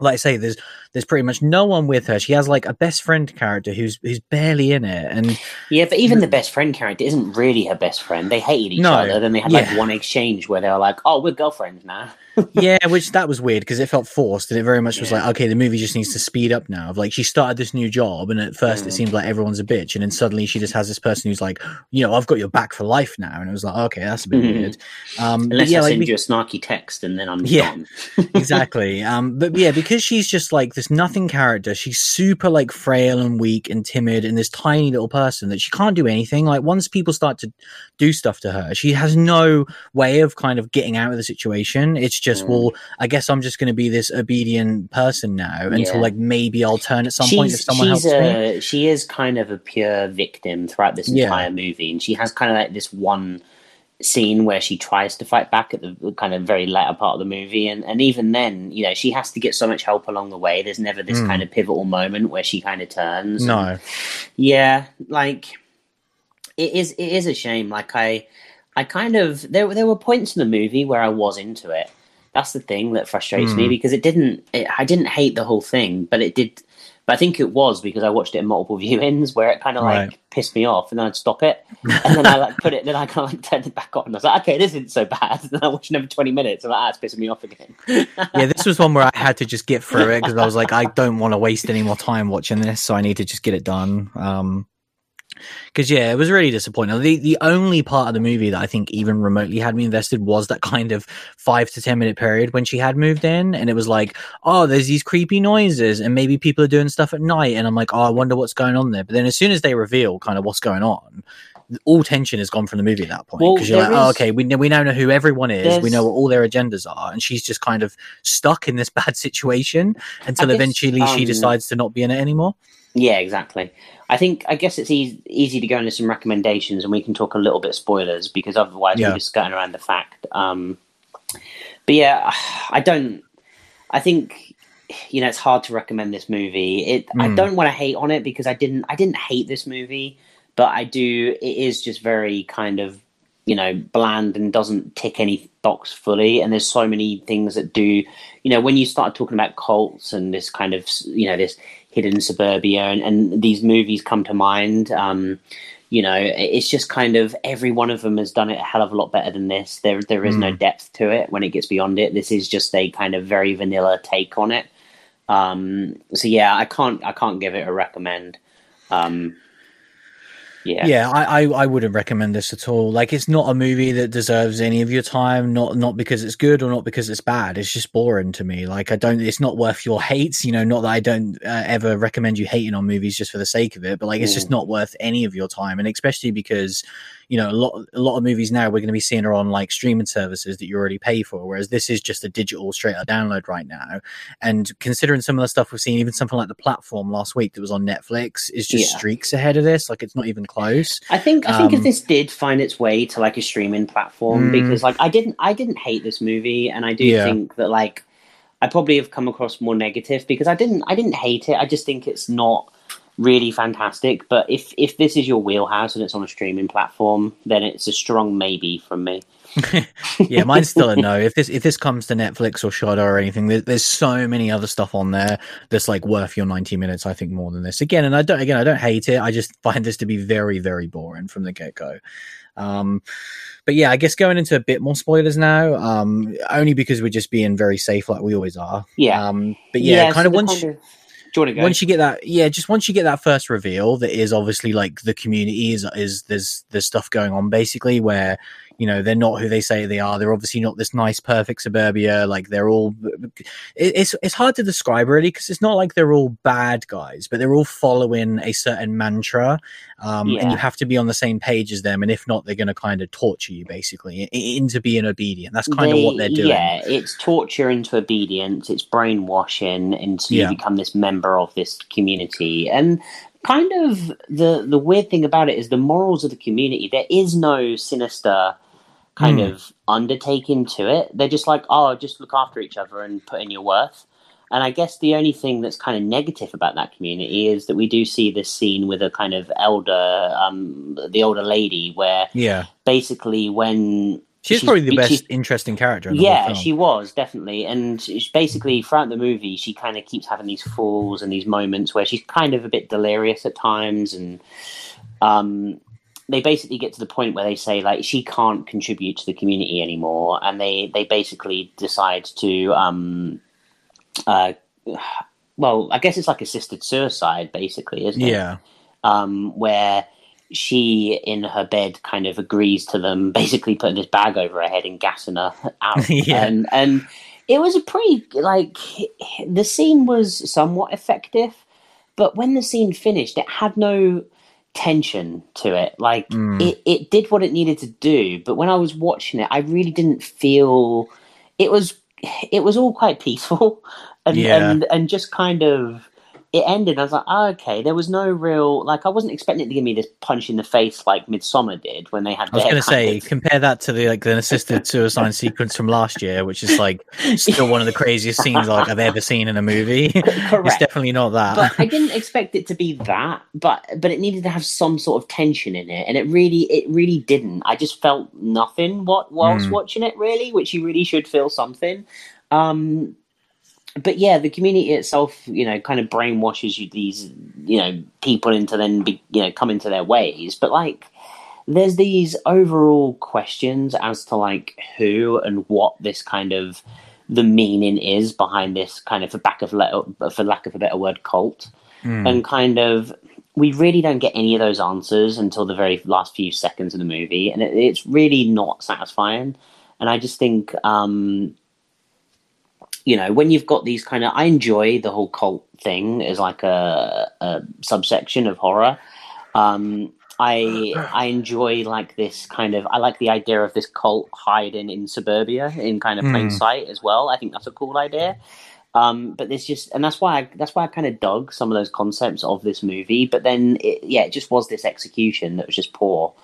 A: like I say, there's there's pretty much no one with her. She has like a best friend character who's who's barely in it, and
B: yeah, but even the best friend character isn't really her best friend. They hated each no, other. Then they had like yeah. one exchange where they were like, "Oh, we're girlfriends now."
A: yeah, which that was weird because it felt forced, and it very much was like, okay, the movie just needs to speed up now. Of like, she started this new job, and at first mm. it seemed like everyone's a bitch, and then suddenly she just has this person who's like, you know, I've got your back for life now, and it was like, okay, that's a bit mm-hmm. weird.
B: Um, Unless yeah, I send like, you a snarky text, and then I'm yeah,
A: exactly. Um, but yeah, because she's just like this nothing character, she's super like frail and weak and timid, and this tiny little person that she can't do anything. Like once people start to do stuff to her, she has no way of kind of getting out of the situation. It's just mm. well I guess I'm just going to be this obedient person now until like maybe I'll turn at some she's, point if someone helps
B: a,
A: me.
B: She is kind of a pure victim throughout this entire yeah. movie, and she has kind of like this one scene where she tries to fight back at the kind of very latter part of the movie and, and even then you know she has to get so much help along the way. There's never this mm. kind of pivotal moment where she kind of turns
A: no.
B: And, yeah like it is it is a shame. Like i i kind of there there were points in the movie where i was into it that's the thing that frustrates mm. me hmm. because it didn't. It, I didn't hate the whole thing, but it did. But I think it was because I watched it in multiple viewings where it kind of right. like pissed me off, and then I'd stop it, and then I like put it, then I kind of like turned it back on. And I was like, okay, this isn't so bad. And then I watched another twenty minutes, and like, ah, it's pissing me off again.
A: yeah, this was one where I had to just get through it because I was like, I don't want to waste any more time watching this, so I need to just get it done. Um, because yeah, it was really disappointing. The the only part of the movie that I think even remotely had me invested was that kind of five to ten minute period when she had moved in, and it was like, oh, there's these creepy noises, and maybe people are doing stuff at night, and I'm like, oh, I wonder what's going on there. But then as soon as they reveal kind of what's going on, all tension is gone from the movie at that point because well, you're like, is, oh, okay, we we now know who everyone is, we know what all their agendas are, and she's just kind of stuck in this bad situation until guess, eventually um, she decides to not be in it anymore.
B: Yeah, exactly. I think I guess it's easy, easy to go into some recommendations, and we can talk a little bit spoilers because otherwise yeah. we're just skirting around the fact. Um, but yeah, I don't. I think you know it's hard to recommend this movie. It. Mm. I hmm. don't want to hate on it because I didn't. I didn't hate this movie, but I do. It is just very kind of you know bland and doesn't tick any box fully. And there's so many things that do. You know, when you start talking about cults and this kind of you know this hidden suburbia and, and these movies come to mind um, you know it's just kind of every one of them has done it a hell of a lot better than this there there is mm. no hmm. depth to it when it gets beyond it this is just a kind of very vanilla take on it um, so yeah i can't i can't give it a recommend um, yeah.
A: Yeah I, I, I wouldn't recommend this at all. Like it's not a movie that deserves any of your time not not because it's good or not because it's bad. It's just boring to me. Like i don't it's not worth your hates you know not that i don't uh, ever recommend you hating on movies just for the sake of it but like it's mm. just not worth any of your time. And especially because you know a lot a lot of movies now we're going to be seeing are on like streaming services that you already pay for, whereas this is just a digital straight up download right now. And considering some of the stuff we've seen, even something like the platform last week that was on Netflix is just
B: Yeah.
A: streaks ahead of this. Like it's not even close.
B: I think I think if
A: Um,
B: this did find its way to like a streaming platform,
A: Mm.
B: because like I didn't I didn't hate this movie, and I do
A: Yeah.
B: think that like I probably have come across more negative because I didn't I didn't hate it. I just think it's not really fantastic. But if if this is your wheelhouse and it's on a streaming platform, then it's a strong maybe from me.
A: yeah, mine's still a no. If this if this comes to Netflix or Shudder or anything, there, there's so many other stuff on there that's like worth your 90 minutes. I think more than this. Again, and I don't again I don't hate it. I just find this to be very very boring from the get go. Um, but yeah, I guess going into a bit more spoilers now. Um, only because we're just being very safe, like we always are.
B: Yeah.
A: Um, but yeah, kind
B: so
A: of once.
B: kind of-
A: once you get that yeah just once you get that first reveal that is obviously like the community is is there's there's stuff going on basically where you know they're not who they say they are they're obviously not this nice perfect suburbia like they're all it's it's hard to describe really because it's not like they're all bad guys but they're all following a certain mantra um and you have to be on the same page as them and if not they're going to kind of torture you basically into being obedient that's kind of what they're doing
B: Yeah, it's torture into obedience. It's brainwashing into
A: Yeah.
B: you become this member of this community. And kind of the the weird thing about it is the morals of the community. There is no sinister kind
A: Hmm.
B: of undertaking to it. They're just like, oh, just look after each other and put in your worth. And I guess the only thing that's kind of negative about that community is that we do see this scene with a kind of elder, um, the older lady, where
A: yeah
B: basically when
A: she's,
B: She's-
A: probably the best
B: she's-
A: interesting character in the whole
B: yeah, she was definitely, and she's basically throughout the movie, she kind of keeps having these falls and these moments where she's kind of a bit delirious at times, and um, they basically get to the point where they say like she can't contribute to the community anymore, and they they basically decide to, um, uh, well, I guess it's like assisted suicide, basically, isn't it?
A: yeah.
B: Um, where she in her bed kind of agrees to them basically putting this bag over her head and gassing her out
A: Yeah.
B: and and it was a pretty like the scene was somewhat effective but when the scene finished it had no tension to it like
A: Mm.
B: it, it did what it needed to do but when i was watching it i really didn't feel it was it was all quite peaceful and
A: Yeah.
B: and and just kind of it ended. I was like, oh, okay. There was no real like. I wasn't expecting it to give me this punch in the face like Midsommar did when they had.
A: I was going to say,
B: of-
A: compare that to the like the assisted suicide sequence from last year, which is like still one of the craziest scenes like I've ever seen in a movie. it's definitely not that.
B: but I didn't expect it to be that. But but it needed to have some sort of tension in it, and it really it really didn't. I just felt nothing. What whilst
A: Mm.
B: watching it, really, which you really should feel something. Um, but yeah, the community itself, you know, kind of brainwashes you these, you know, people into then be, you know, come into their ways. But like, there's these overall questions as to like who and what this kind of the meaning is behind this kind of for back of for lack of a better word cult
A: Mm.
B: and kind of we really don't get any of those answers until the very last few seconds of the movie and it, it's really not satisfying and i just think um you know when you've got these kind of i enjoy the whole cult thing as like a, a subsection of horror um I I enjoy like this kind of I like the idea of this cult hiding in suburbia in kind of plain
A: Hmm.
B: sight as well. I think that's a cool idea. Um, but there's just and that's why I, that's why I kind of dug some of those concepts of this movie. But then it, yeah, it just was this execution that was just poor.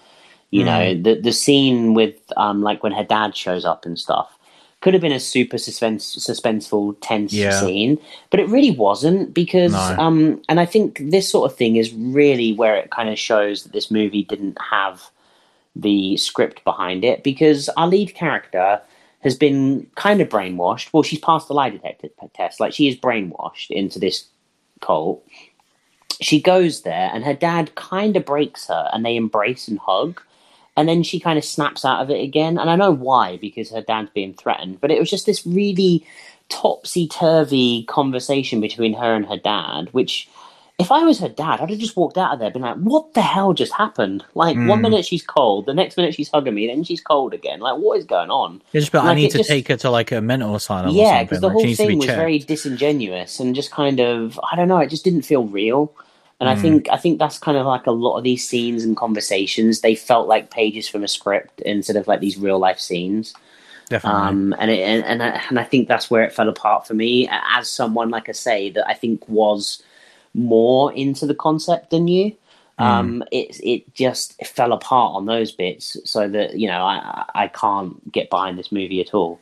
B: You
A: Hmm.
B: know, the the scene with um like when her dad shows up and stuff could have been a super suspense suspenseful tense
A: Yeah.
B: scene, but it really wasn't because
A: No.
B: um and I think this sort of thing is really where it kind of shows that this movie didn't have the script behind it because our lead character has been kind of brainwashed. Well, she's passed the lie detector test. Like she is brainwashed into this cult. She goes there, and her dad kind of breaks her, and they embrace and hug. And then she kind of snaps out of it again. And I know why, because her dad's being threatened. But it was just this really topsy turvy conversation between her and her dad, which if I was her dad, I'd have just walked out of there, been like, "What the hell just happened?" Like one
A: Mm.
B: minute she's cold, the next minute she's hugging me, then she's cold again. Like what is going on?
A: Just, but I need to
B: just-
A: take her to like a mental asylum.
B: yeah, because the
A: like,
B: whole
A: be
B: thing was
A: checked.
B: very disingenuous and just kind of I don't know. It just didn't feel real. And I think I think that's kind of like a lot of these scenes and conversations. They felt like pages from a script instead of like these real life scenes.
A: Definitely.
B: Um, and, it, and and I, and I think that's where it fell apart for me. As someone, like I say, that I think was more into the concept than you. Um, it it just fell apart on those bits, so that you know I I can't get behind this movie at all.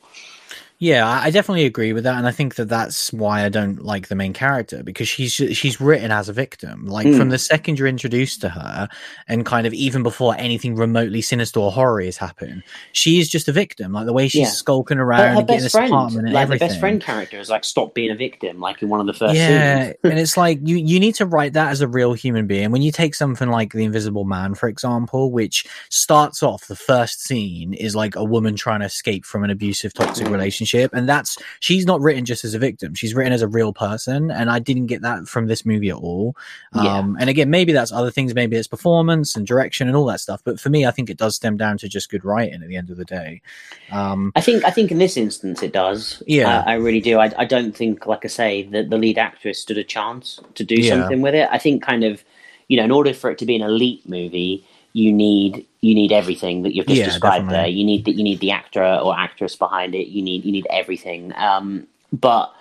A: Yeah, I definitely agree with that, and I think that that's why I don't like the main character because she's she's written as a victim. Like
B: Mm.
A: from the second you're introduced to her, and kind of even before anything remotely sinister or horror has happened, she is just a victim. Like the way she's
B: Yeah.
A: skulking around
B: her
A: and getting
B: best
A: this
B: friend,
A: apartment and
B: like
A: everything.
B: the best friend character, is like stop being a victim, like in one of the first
A: yeah,
B: scenes.
A: and it's like you you need to write that as a real human being. When you take something like The Invisible Man, for example, which starts off the first scene is like a woman trying to escape from an abusive, toxic
B: Mm.
A: Relationship, and that's she's not written just as a victim; she's written as a real person, and I didn't get that from this movie at all.
B: Yeah.
A: Um, and again, maybe that's other things, maybe it's performance and direction and all that stuff. But for me, I think it does stem down to just good writing at the end of the day. Um,
B: I think I think in this instance it does.
A: Yeah.
B: Uh, I really do. I, I don't think, like I say, that the lead actress stood a chance to do
A: Yeah.
B: something with it. I think kind of, you know, in order for it to be an elite movie, you need you need everything that you've just
A: Yeah,
B: described
A: definitely.
B: there. You need that you need the actor or actress behind it. You need you need everything. Um, but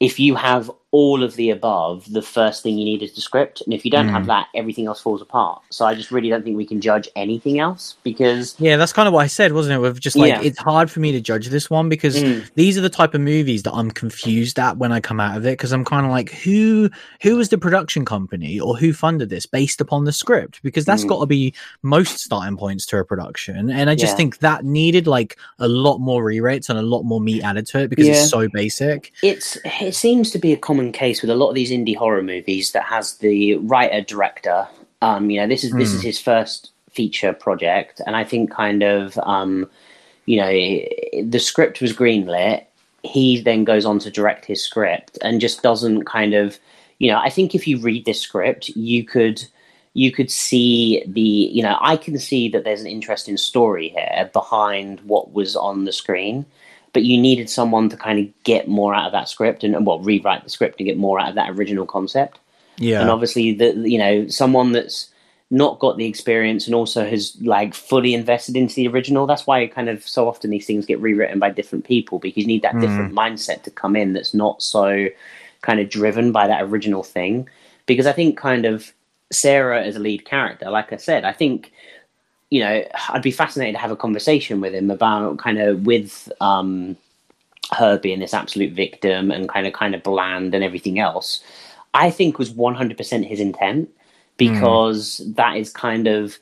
B: if you have all of the above, the first thing you need is the script, and if you don't
A: Mm.
B: have that, everything else falls apart. So I just really don't think we can judge anything else because
A: Yeah, that's kind of what I said, wasn't it? With just like
B: Yeah.
A: it's hard for me to judge this one because
B: Mm.
A: these are the type of movies that I'm confused at when I come out of it because I'm kind of like who who was the production company or who funded this based upon the script because that's
B: Mm.
A: got to be most starting points to a production and I just
B: Yeah.
A: think that needed like a lot more rewrites and a lot more meat added to it because
B: Yeah.
A: it's so basic.
B: It's it seems to be a common case with a lot of these indie horror movies that has the writer director. Um, you know, this is this
A: Hmm.
B: is his first feature project, and I think kind of um, you know the script was greenlit. He then goes on to direct his script and just doesn't kind of you know. I think if you read this script, you could you could see the you know I can see that there's an interesting story here behind what was on the screen but you needed someone to kind of get more out of that script and, well rewrite the script and get more out of that original concept
A: Yeah.
B: and obviously the you know someone that's not got the experience and also has like fully invested into the original that's why kind of so often these things get rewritten by different people because you need that
A: Mm.
B: different mindset to come in that's not so kind of driven by that original thing because i think kind of sarah as a lead character like i said i think you know, I'd be fascinated to have a conversation with him about kind of with um, her being this absolute victim and kind of kind of bland and everything else. I think was one hundred percent his intent because that is kind of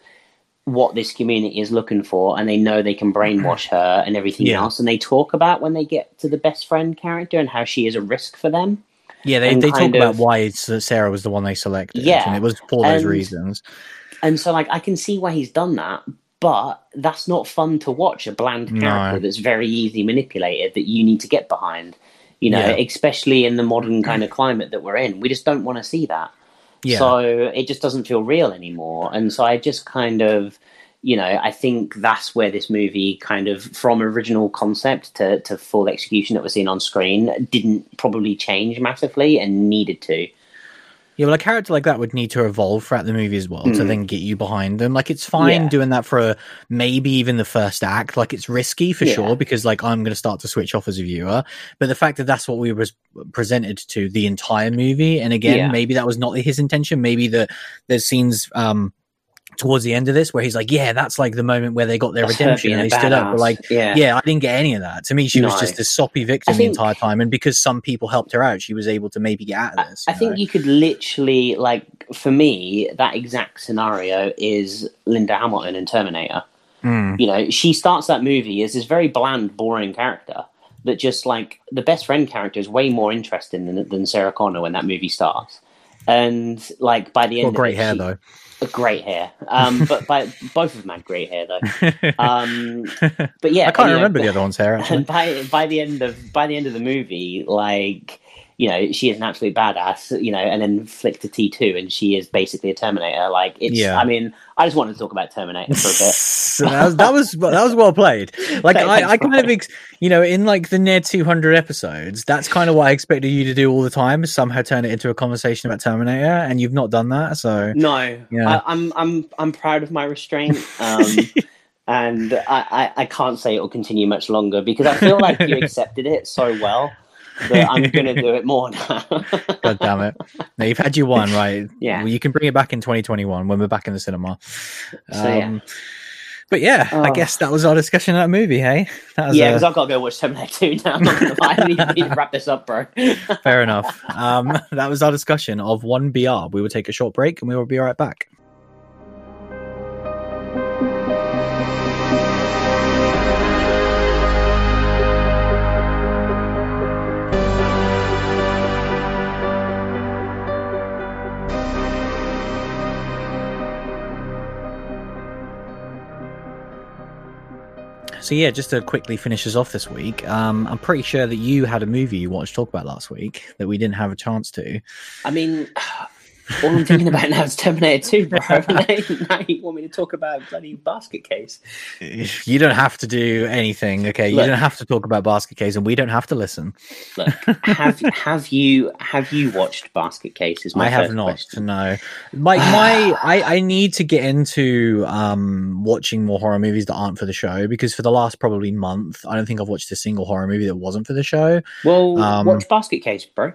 B: what this community is looking for, and they know they can brainwash her and everything
A: Yeah.
B: else. And they talk about when they get to the best friend character and how she is a risk for them.
A: yeah, they,
B: and
A: they talk
B: kind
A: about why it's, Sarah was the one they selected.
B: Yeah,
A: And it was for those reasons.
B: And so, like, I can see why he's done that, but that's not fun to watch a bland
A: No.
B: character that's very easily manipulated that you need to get behind. You know,
A: Yeah.
B: especially in the modern kind of climate that we're in, we just don't want to see that.
A: Yeah.
B: So it just doesn't feel real anymore. And so I just kind of, you know, I think that's where this movie kind of, from original concept to, to full execution that we're seeing on screen, didn't probably change massively and needed to.
A: Yeah, well, a character like that would need to evolve throughout the movie as well to
B: Mm.
A: then get you behind them. Like, it's fine
B: Yeah.
A: doing that for a, maybe even the first act. Like, it's risky for
B: Yeah.
A: sure because, like, I'm going to start to switch off as a viewer. But the fact that that's what we was presented to the entire movie, and again,
B: Yeah.
A: maybe that was not his intention. Maybe that there's scenes um towards the end of this where he's like, "Yeah, that's like the moment where they got their
B: That's
A: redemption and they stood up." But like,
B: yeah.
A: yeah, I didn't get any of that. To me, she was just a soppy victim
B: I
A: the entire time, and because some people helped her out, she was able to maybe get out of this.
B: I
A: you
B: think
A: know?
B: you could literally like for me that exact scenario is Linda Hamilton in Terminator.
A: Mm.
B: You know, she starts that movie as this very bland, boring character that just like the best friend character is way more interesting than than Sarah Connor when that movie starts. And like by the end,
A: Well,
B: of
A: great
B: it,
A: hair
B: she-
A: though.
B: Great hair. Um, but by both of them had great hair though. Um, but yeah,
A: I can't
B: you know,
A: remember the other one's hair. Actually.
B: and by by the end of by the end of the movie, like you know, she is an absolute badass, you know, and then flick to T two, and she is basically a Terminator. Like, it's.
A: Yeah.
B: I mean, I just wanted to talk about Terminator for a bit.
A: So that, was, that was that was well played. Like
B: Thanks,
A: I, I kind of ex- you know in like the near 200 episodes, that's kind of what I expected you to do all the time. Somehow turn it into a conversation about Terminator, and you've not done that. So
B: No,
A: Yeah.
B: I, I'm I'm I'm proud of my restraint, um, and I, I I can't say it will continue much longer because I feel like you accepted it so well that I'm going to do it more now.
A: God damn it! Now you've had your one right.
B: Yeah.
A: well, you can bring it back in 2021 when we're back in the cinema.
B: So, yeah.
A: Um, But yeah, I
B: Oh.
A: guess that was our discussion of that movie. Hey, that was
B: yeah, because I've got to go watch Terminator 2 now. I'm not gonna lie. I need, need to wrap this up, bro.
A: fair enough. Um, that was our discussion of one BR. We will take a short break and we will be right back. So yeah, just to quickly finish us off this week, um, I'm pretty sure that you had a movie you watched talk about last week that we didn't have a chance to.
B: I mean, all I'm thinking about now is Terminator 2, bro. now, you want me to talk about bloody basket case.
A: You don't have to do anything, okay? You
B: Look.
A: don't have to talk about basket case, and we don't have to listen.
B: Look, have have you have you watched Basket Case? Is my
A: I have not.
B: question.
A: No, my my I, I need to get into um watching more horror movies that aren't for the show because for the last probably month, I don't think I've watched a single horror movie that wasn't for the show.
B: Well,
A: Um,
B: watch Basket Case, bro.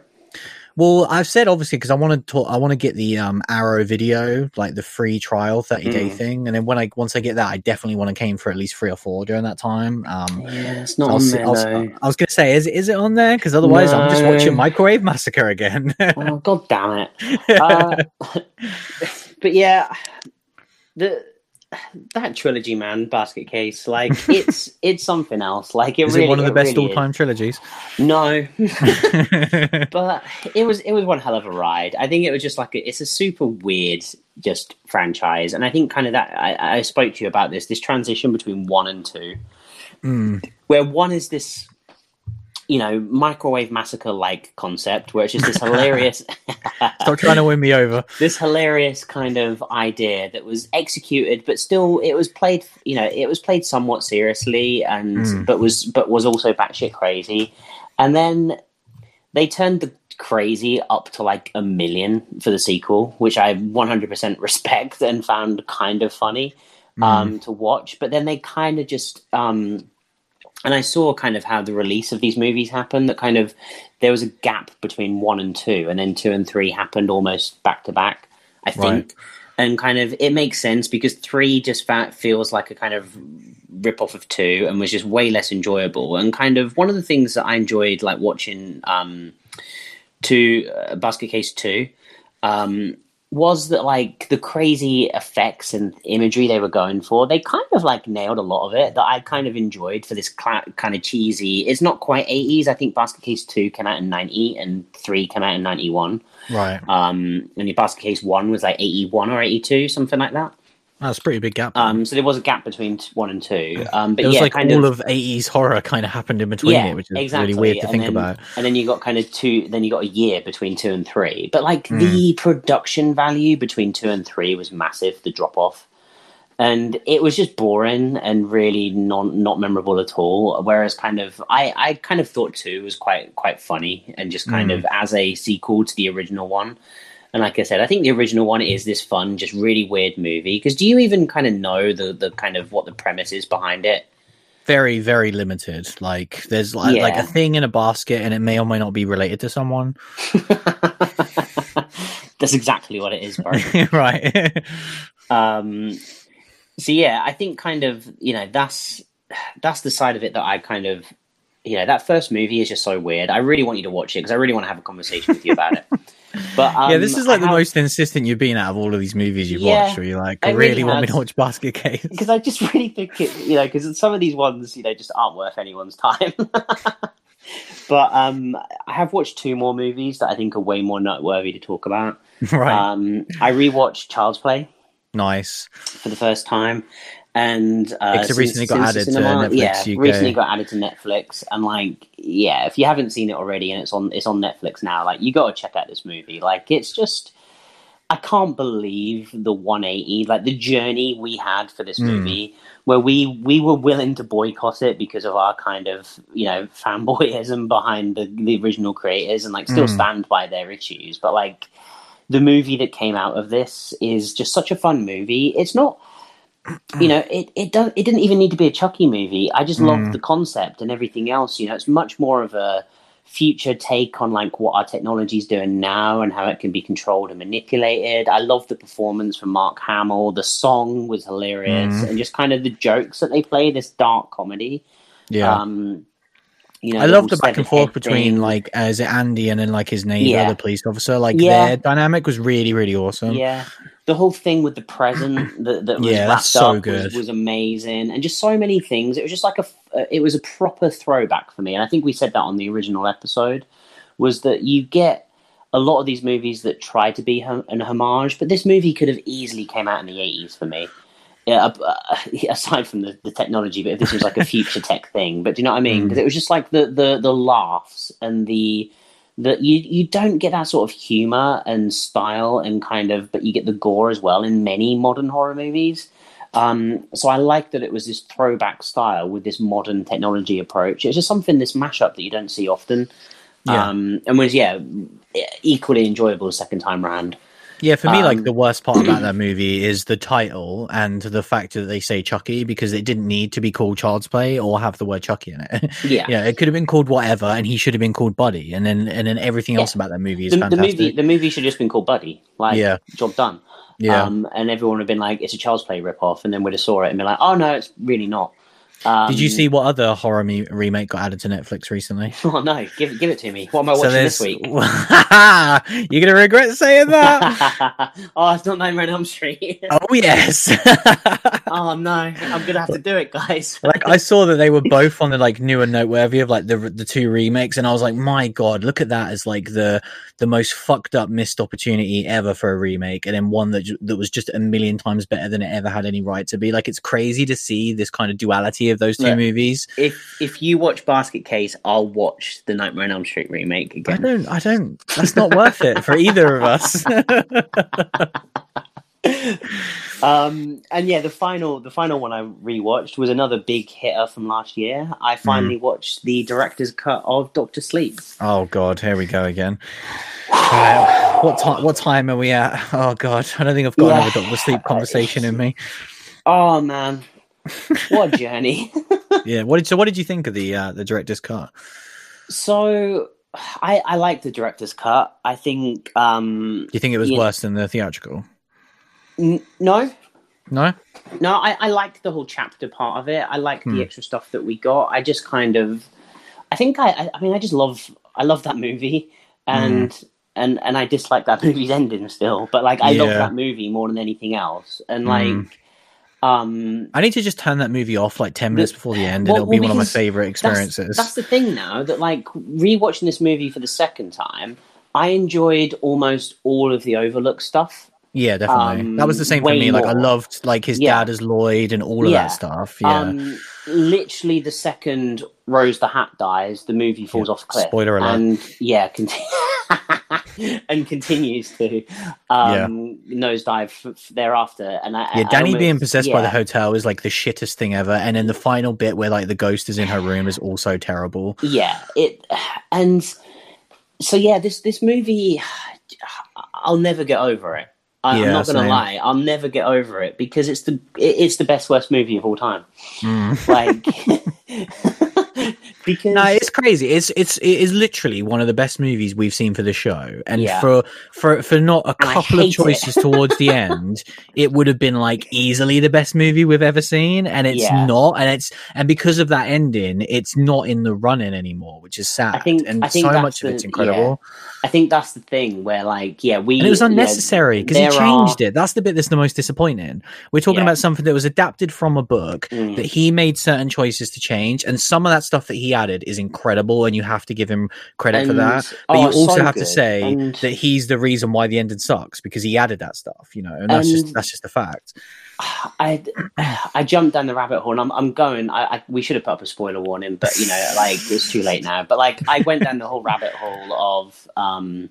A: Well, I've said obviously because I want to talk. I want to get the um Arrow video, like the free trial thirty day
B: Mm.
A: thing, and then when I once I get that, I definitely want to came for at least three or four during that time. Um,
B: Yeah, it's not
A: I'll
B: on there
A: I'll-. I was gonna say, is is it on there? Because otherwise, I'm just watching Microwave Massacre again.
B: oh god damn it! Uh, but yeah, the that trilogy, man, Basket Case, like it's it's something else. Like it
A: is
B: really,
A: it one of the best
B: really
A: all time trilogies?
B: No, but it was it was one hell of a ride. I think it was just like a, it's a super weird just franchise, and I think kind of that I, I spoke to you about this this transition between one and two,
A: Mm.
B: where one is this you know microwave massacre like concept where it's just this hilarious
A: Stop trying to win me over.
B: this hilarious kind of idea that was executed but still it was played you know it was played somewhat seriously and
A: Mm.
B: but was but was also batshit crazy and then they turned the crazy up to like a million for the sequel which i 100% respect and found kind of funny
A: Mm.
B: um, to watch. But then they kind of just, um, and I saw kind of how the release of these movies happened. That kind of there was a gap between one and two, and then two and three happened almost back to back. I think,
A: Right.
B: and kind of it makes sense because three just feels like a kind of rip off of two, and was just way less enjoyable. And kind of one of the things that I enjoyed, like watching um, to uh, Basket Case two. Um, was that like the crazy effects and imagery they were going for? They kind of like nailed a lot of it that I kind of enjoyed for this cla kind of cheesy. It's not quite eighties. I think Basket Case two came out in ninety and three came out in ninety one.
A: Right,
B: Um, and your Basket Case one was like eighty one or eighty two, something like that.
A: That's a pretty big gap.
B: Um, so there was a gap between t- one and two. Um, but
A: it was
B: yeah,
A: like
B: kind
A: all
B: of
A: 80s horror kind of happened in between it, which is really weird to
B: and
A: think
B: then,
A: about.
B: And then you got kind of two. Then you got a year between two and three. But like
A: Hmm.
B: the production value between two and three was massive. The drop off, and it was just boring and really not not memorable at all. Whereas kind of I I kind of thought two was quite quite funny and just kind
A: Hmm.
B: of as a sequel to the original one. And like I said, I think the original one is this fun, just really weird movie. Because do you even kind of know the the kind of what the premise is behind it?
A: Very, very limited. Like there's like, like a thing in a basket, and it may or may not be related to someone.
B: That's exactly what it is, bro.
A: right.
B: um, so yeah, I think kind of you know that's that's the side of it that I kind of you know that first movie is just so weird. I really want you to watch it because I really want to have a conversation with you about it. But um,
A: yeah, this is like
B: I
A: the
B: have-
A: most insistent you've been out of all of these movies you've
B: Yeah,
A: watched. Where you're like,
B: I really
A: really want me to watch Basket Case.
B: because I just really think it, you know, because some of these ones, you know, just aren't worth anyone's time. but um, I have watched two more movies that I think are way more noteworthy to talk about.
A: right.
B: Um, I rewatched Child's Play
A: nice.
B: for the first time, and uh,
A: recently got added to Netflix
B: yeah,
A: UK.
B: recently got added to Netflix, and like, yeah, if you haven't seen it already, and it's on it's on Netflix now, like, you got to check out this movie. Like, it's just, I can't believe the 180, like the journey we had for this
A: Mm.
B: movie, where we we were willing to boycott it because of our kind of you know fanboyism behind the the original creators, and like still
A: Mm.
B: stand by their issues, but like. The movie that came out of this is just such a fun movie. It's not you know, it it don't it didn't even need to be a Chucky movie. I just
A: Mm.
B: love the concept and everything else. You know, it's much more of a future take on like what our technology is doing now and how it can be controlled and manipulated. I love the performance from Mark Hamill. The song was hilarious,
A: Mm.
B: and just kind of the jokes that they play. This dark comedy.
A: Yeah.
B: Um, you know,
A: I love the back and forth between
B: thing.
A: like uh, is it Andy and then like his neighbor,
B: Yeah.
A: the police officer. Like
B: Yeah.
A: their dynamic was really, really awesome.
B: yeah the whole thing with the present that, that was
A: Yeah,
B: wrapped
A: so
B: up
A: good.
B: Was, was amazing and just so many things it was just like a uh, it was a proper throwback for me and i think we said that on the original episode was that you get a lot of these movies that try to be an homage but this movie could have easily came out in the 80s for me yeah, uh, uh, aside from the, the technology, but if this was like a future tech thing, but do you know what I mean? Because it was just like the, the the laughs and the that you you don't get that sort of humor and style and kind of but you get the gore as well in many modern horror movies. Um, so i like that it was this throwback style with this modern technology approach. It's just something this mashup that you don't see often.
A: Yeah.
B: um, and was yeah equally enjoyable the second time round
A: Yeah, for me, like
B: Um,
A: the worst part about that movie is the title and the fact that they say Chucky because it didn't need to be called Child's Play or have the word Chucky in it.
B: yeah.
A: Yeah, it could have been called whatever, and he should have been called Buddy, and then and then everything else about that movie is
B: the, the
A: fantastic.
B: movie the movie should have just been called buddy. Like
A: Yeah.
B: job done.
A: Yeah,
B: um, and everyone would have been like it's a child's play rip-off. And then we'd have saw it and be like oh no it's really not um,
A: did you see what other horror me- remake got added to Netflix recently?
B: Oh no! Give give it to me. What am I watching this week?
A: You're gonna regret saying that.
B: oh, it's not Nightmare on Elm Street.
A: oh yes.
B: oh no! I'm gonna have to do it, guys.
A: like I saw that they were both on the like new and noteworthy of like the the two remakes, and I was like, my god, look at that as like the the most fucked up missed opportunity ever for a remake, and then one that that was just a million times better than it ever had any right to be. Like it's crazy to see this kind of duality of those two
B: Look,
A: movies.
B: if if you watch Basket Case, I'll watch the Nightmare on Elm Street remake again.
A: I don't, I don't. That's not worth it for either of us.
B: um, and yeah, the final the final one I rewatched was another big hitter from last year. I finally watched the director's cut of Doctor Sleep.
A: oh god, here we go again. Right, what time? What time are we at? Oh god, I don't think I've got
B: Yeah.
A: another Doctor Sleep conversation in me.
B: Oh man, what a journey!
A: Yeah. What did so? What did you think of the uh, the director's cut?
B: So I I like the director's cut. I think um
A: Do you think it was
B: Yeah.
A: worse than the theatrical?
B: n- no
A: No.
B: no I I liked the whole chapter part of it. I liked
A: Hmm.
B: the extra stuff that we got. I just kind of I think I I, I mean I just love I love that movie and and and I dislike that movie's ending still. But like I love that movie more than anything else. And
A: Hmm.
B: like um
A: I need to just turn that movie off like ten minutes before the end, and
B: Well-
A: it'll be
B: well,
A: one of my favorite experiences.
B: that's the thing now that like rewatching this movie for the second time, I enjoyed almost all of the overlook stuff.
A: yeah, definitely.
B: um,
A: that was the same for me. Like I loved like his
B: Yeah.
A: dad as Lloyd and all of
B: Yeah.
A: that stuff. Yeah.
B: Um, literally, the second Rose the Hat dies, the movie falls
A: Yeah.
B: off cliff.
A: Spoiler alert.
B: And yeah, conti- and continues to um, nosedive f- thereafter. And I,
A: yeah, Danny
B: almost-
A: being possessed by the hotel is like the shittest thing ever, and then the final bit where like the ghost is in her room is also terrible.
B: yeah it and so yeah this this movie i'll never get over it I,
A: Yeah,
B: i'm not gonna
A: same.
B: lie i'll never get over it because it's the it- it's the best worst movie of all time
A: Mm.
B: like because
A: No, it's crazy. It's it's it is literally one of the best movies we've seen for the show, and
B: Yeah.
A: for for for not a
B: And
A: couple of choices towards the end, it would have been like easily the best movie we've ever seen, and it's
B: Yeah.
A: not, and it's and because of that ending, it's not in the running anymore, which is sad.
B: I think-
A: and
B: I think
A: so much of
B: the-
A: it's incredible,
B: i think that's the thing where like yeah we
A: and it was
B: you know,
A: unnecessary because he changed
B: are-
A: it. That's the bit that's the most disappointing. We're talking
B: Yeah.
A: about something that was adapted from a book
B: Mm.
A: that he made certain choices to change, and some of that stuff that he added is incredible, and you have to give him credit for that. But
B: oh,
A: you also
B: so
A: have to say
B: And-
A: that he's the reason why the ending sucks because he added that stuff, you know, and that's just that's just a fact.
B: I I jumped down the rabbit hole. and I'm I'm going. I, I we should have put up a spoiler warning, but you know, like it's too late now. But like I went down the whole rabbit hole of um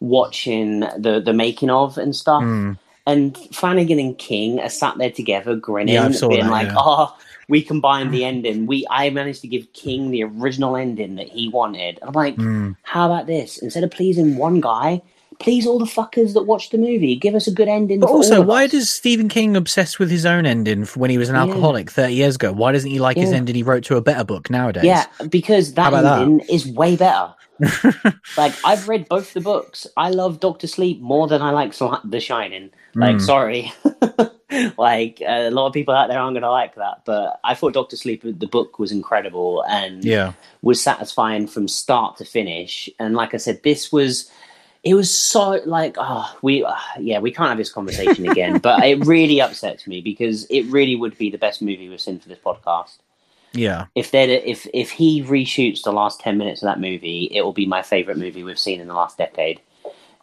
B: watching the the making of and stuff.
A: Mm.
B: And Flanagan and King are sat there together, grinning,
A: Yeah,
B: being
A: that,
B: like,
A: yeah.
B: "Oh, we combined the ending. We I managed to give King the original ending that he wanted." And I'm like,
A: Mm.
B: "How about this? Instead of pleasing one guy, please all the fuckers that watch the movie. Give us a good ending."
A: But
B: for
A: also, why
B: us."
A: does Stephen King obsess with his own ending when he was an
B: Yeah.
A: alcoholic 30 years ago? Why doesn't he like his ending he wrote to a better book nowadays?
B: Yeah, because that
A: that?
B: ending is way better. like I've read both the books. I love Doctor Sleep more than I like The Shining. Like,
A: Mm.
B: sorry, like a lot of people out there aren't going to like that, but I thought Doctor Sleep, the book, was incredible and
A: Yeah.
B: was satisfying from start to finish. And like I said, this was. It was so like oh we uh, yeah we can't have this conversation again but it really upsets me because it really would be the best movie we've seen for this podcast
A: Yeah.
B: if they if if he reshoots the last 10 minutes of that movie it will be my favorite movie we've seen in the last decade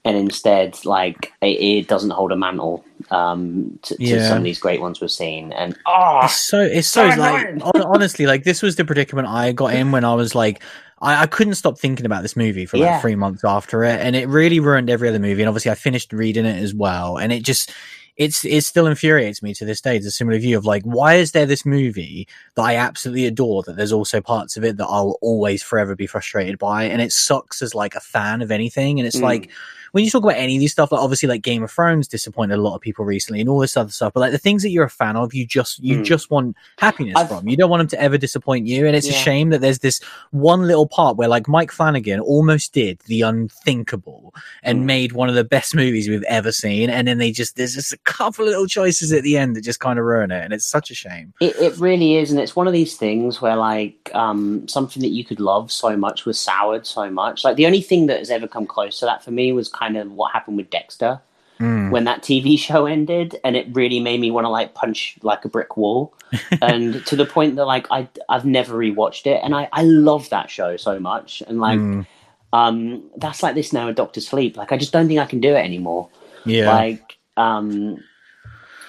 B: and instead like it, it doesn't hold a mantle um to, to
A: Yeah.
B: some of these great ones we've seen and oh
A: It's so it's so
B: so
A: like honestly like this was the predicament I got in when I was like I, I couldn't stop thinking about this movie for like
B: Yeah.
A: three months after it, and it really ruined every other movie. And obviously, I finished reading it as well, and it just it's it still infuriates me to this day. It's a similar view of like, why is there this movie that I absolutely adore that there's also parts of it that I'll always forever be frustrated by, and it sucks as like a fan of anything. And it's
B: Mm.
A: like when you talk about any of these stuff, like obviously like Game of Thrones disappointed a lot of people recently, and all this other stuff. But like the things that you're a fan of, you just you
B: Mm.
A: just want happiness
B: I've-
A: from. You don't want them to ever disappoint you, and it's a shame that there's this one little part where like Mike Flanagan almost did the unthinkable and
B: Mm.
A: made one of the best movies we've ever seen, and then they just there's just a couple of little choices at the end that just kind of ruin it, and it's such a shame.
B: It, it really is, and it's one of these things where like um, something that you could love so much was soured so much. Like the only thing that has ever come close to that for me was kind of what happened with Dexter
A: Mm.
B: when that TV show ended, and it really made me want to like punch like a brick wall, and to the point that like I I've never rewatched it, and I I love that show so much, and like
A: Mm.
B: um that's like this now with Doctor Sleep. Like I just don't think I can do it anymore
A: Yeah,
B: like um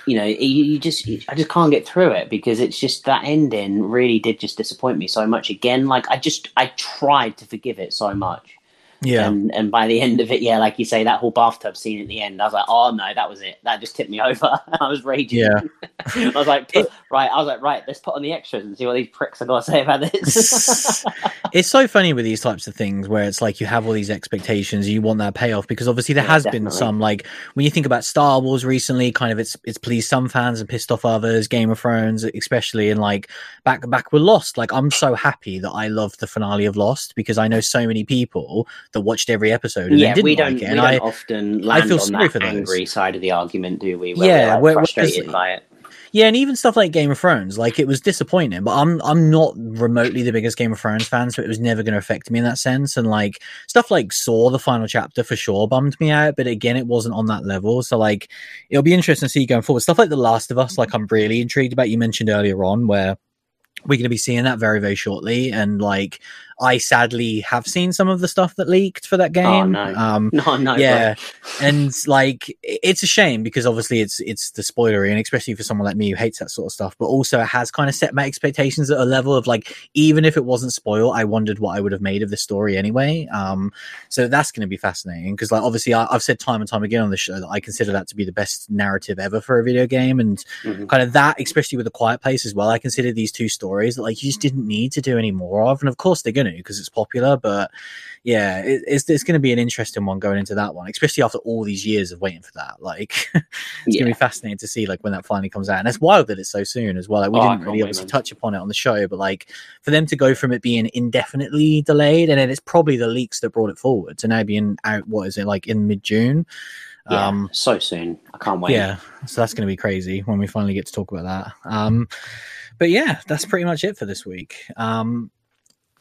B: you know you, you just i just can't get through it because it's just that ending really did just disappoint me so much again like i just i tried to forgive it so much
A: yeah.
B: and and by the end of it yeah like you say that whole bathtub scene at the end i was like oh no that was it. That just tipped me over. I was raging.
A: Yeah.
B: i was like right i was like right let's put on the extras and see what these pricks are going to say about this.
A: It's so funny with these types of things where it's like you have all these expectations you want that payoff because obviously there
B: Yeah,
A: has been some like when you think about star wars recently kind of it's it's pleased some fans and pissed off others game of thrones especially and like back back with lost like i'm so happy that i loved the finale of lost because i know so many people that watched every episode and
B: yeah
A: didn't
B: we don't
A: like it and
B: don't
A: i
B: often land
A: feel
B: on
A: sorry for those.
B: angry side of the argument do we where
A: Yeah,
B: we're, like, frustrated by it
A: Yeah, and even stuff like Game of Thrones, like it was disappointing, but I'm I'm not remotely the biggest Game of Thrones fan, so it was never going to affect me in that sense. And like stuff like Saw, the final chapter for sure bummed me out, but again, it wasn't on that level. So like it'll be interesting to see going forward. Stuff like The Last of Us, like I'm really intrigued about. You mentioned earlier on where we're going to be seeing that very very shortly, and like I sadly have seen some of the stuff that leaked for that game.
B: Oh, no.
A: Um,
B: no no
A: yeah and like it's a shame because obviously it's it's the spoilery and especially for someone like me who hates that sort of stuff but also it has kind of set my expectations at a level of like even if it wasn't spoil i wondered what i would have made of the story anyway um so that's going to be fascinating because like obviously I, i've said time and time again on the show that i consider that to be the best narrative ever for a video game and
B: Mhm.
A: kind of that especially with the quiet place as well i consider these two stories that like you just didn't need to do any more of and of course they're going to because it's popular but yeah, it, it's it's going to be an interesting one going into that one, especially after all these years of waiting for that. Like, it's going to be fascinating to see like when that finally comes out, and it's wild that it's so soon as well. Like, we
B: Oh,
A: didn't really obviously
B: man.
A: touch upon it on the show, but like for them to go from it being indefinitely delayed, and then it's probably the leaks that brought it forward to now being out. What is it like in mid June?
B: Yeah,
A: Um,
B: so soon. I can't wait.
A: yeah, so that's going to be crazy when we finally get to talk about that. Um, but yeah, that's pretty much it for this week. Um,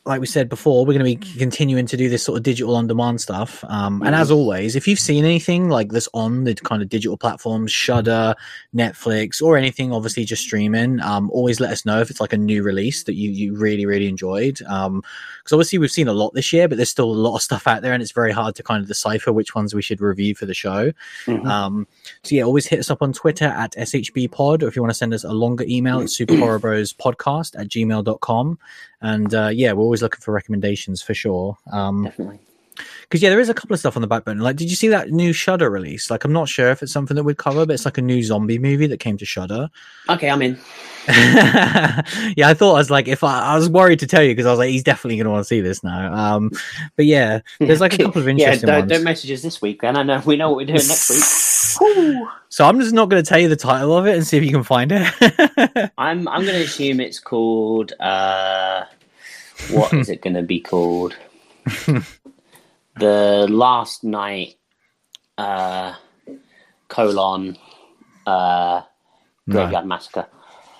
A: like we said before, we're going to be continuing to do this sort of digital on demand stuff. Um, and as always, if you've seen anything like this on the kind of digital platforms, Shudder, Netflix, or anything, obviously just streaming, um, always let us know if it's like a new release that you you really really enjoyed. Um, because obviously we've seen a lot this year, but there's still a lot of stuff out there, and it's very hard to kind of decipher which ones we should review for the show.
B: Mhm.
A: Um, so yeah, always hit us up on Twitter at SHB Pod, or if you want to send us a longer email, it's Super Horror Bros Podcast at gmail.com. And uh, yeah, we're always looking for recommendations for sure. Um,
B: Definitely.
A: Because yeah, there is a couple of stuff on the back burner. Like, did you see that new Shudder release? Like, I'm not sure if it's something that we'd cover, but it's like a new zombie movie that came to Shudder.
B: Okay, I'm in.
A: yeah, I thought I was like, if I, I was worried to tell you because I was like, he's definitely going to want to see this now. Um, but yeah, there's like a couple of
B: yeah,
A: interesting
B: don't,
A: ones.
B: don't message us this week, then. I know we know what we're doing next week.
A: So I'm just not going to tell you the title of it and see if you can find it.
B: I'm I'm going to assume it's called. Uh, what is it going to be called? The last night. Uh, colon. Uh, graveyard massacre.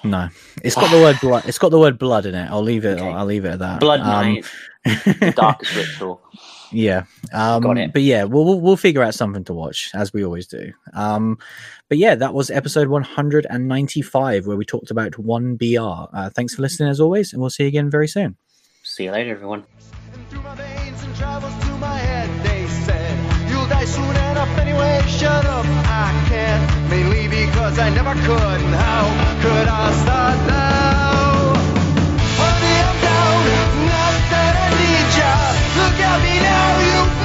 A: no, it's got the word blood. It's got the word blood in it. I'll leave it.
B: Okay.
A: I'll leave it at that.
B: Blood
A: Um,
B: night. the darkest ritual.
A: Yeah. Um,
B: Got it.
A: But yeah, we'll, we'll we'll figure out something to watch as we always do. Um, but yeah, that was episode 195 where we talked about one BR. Uh, thanks for listening as always, and we'll see you again very soon.
B: See you later, everyone.
C: soon enough anyway. Shut up, I can't. Mainly because I never could. And how could I start now? Honey, I'm down. Not that I need ya. Look at me now, you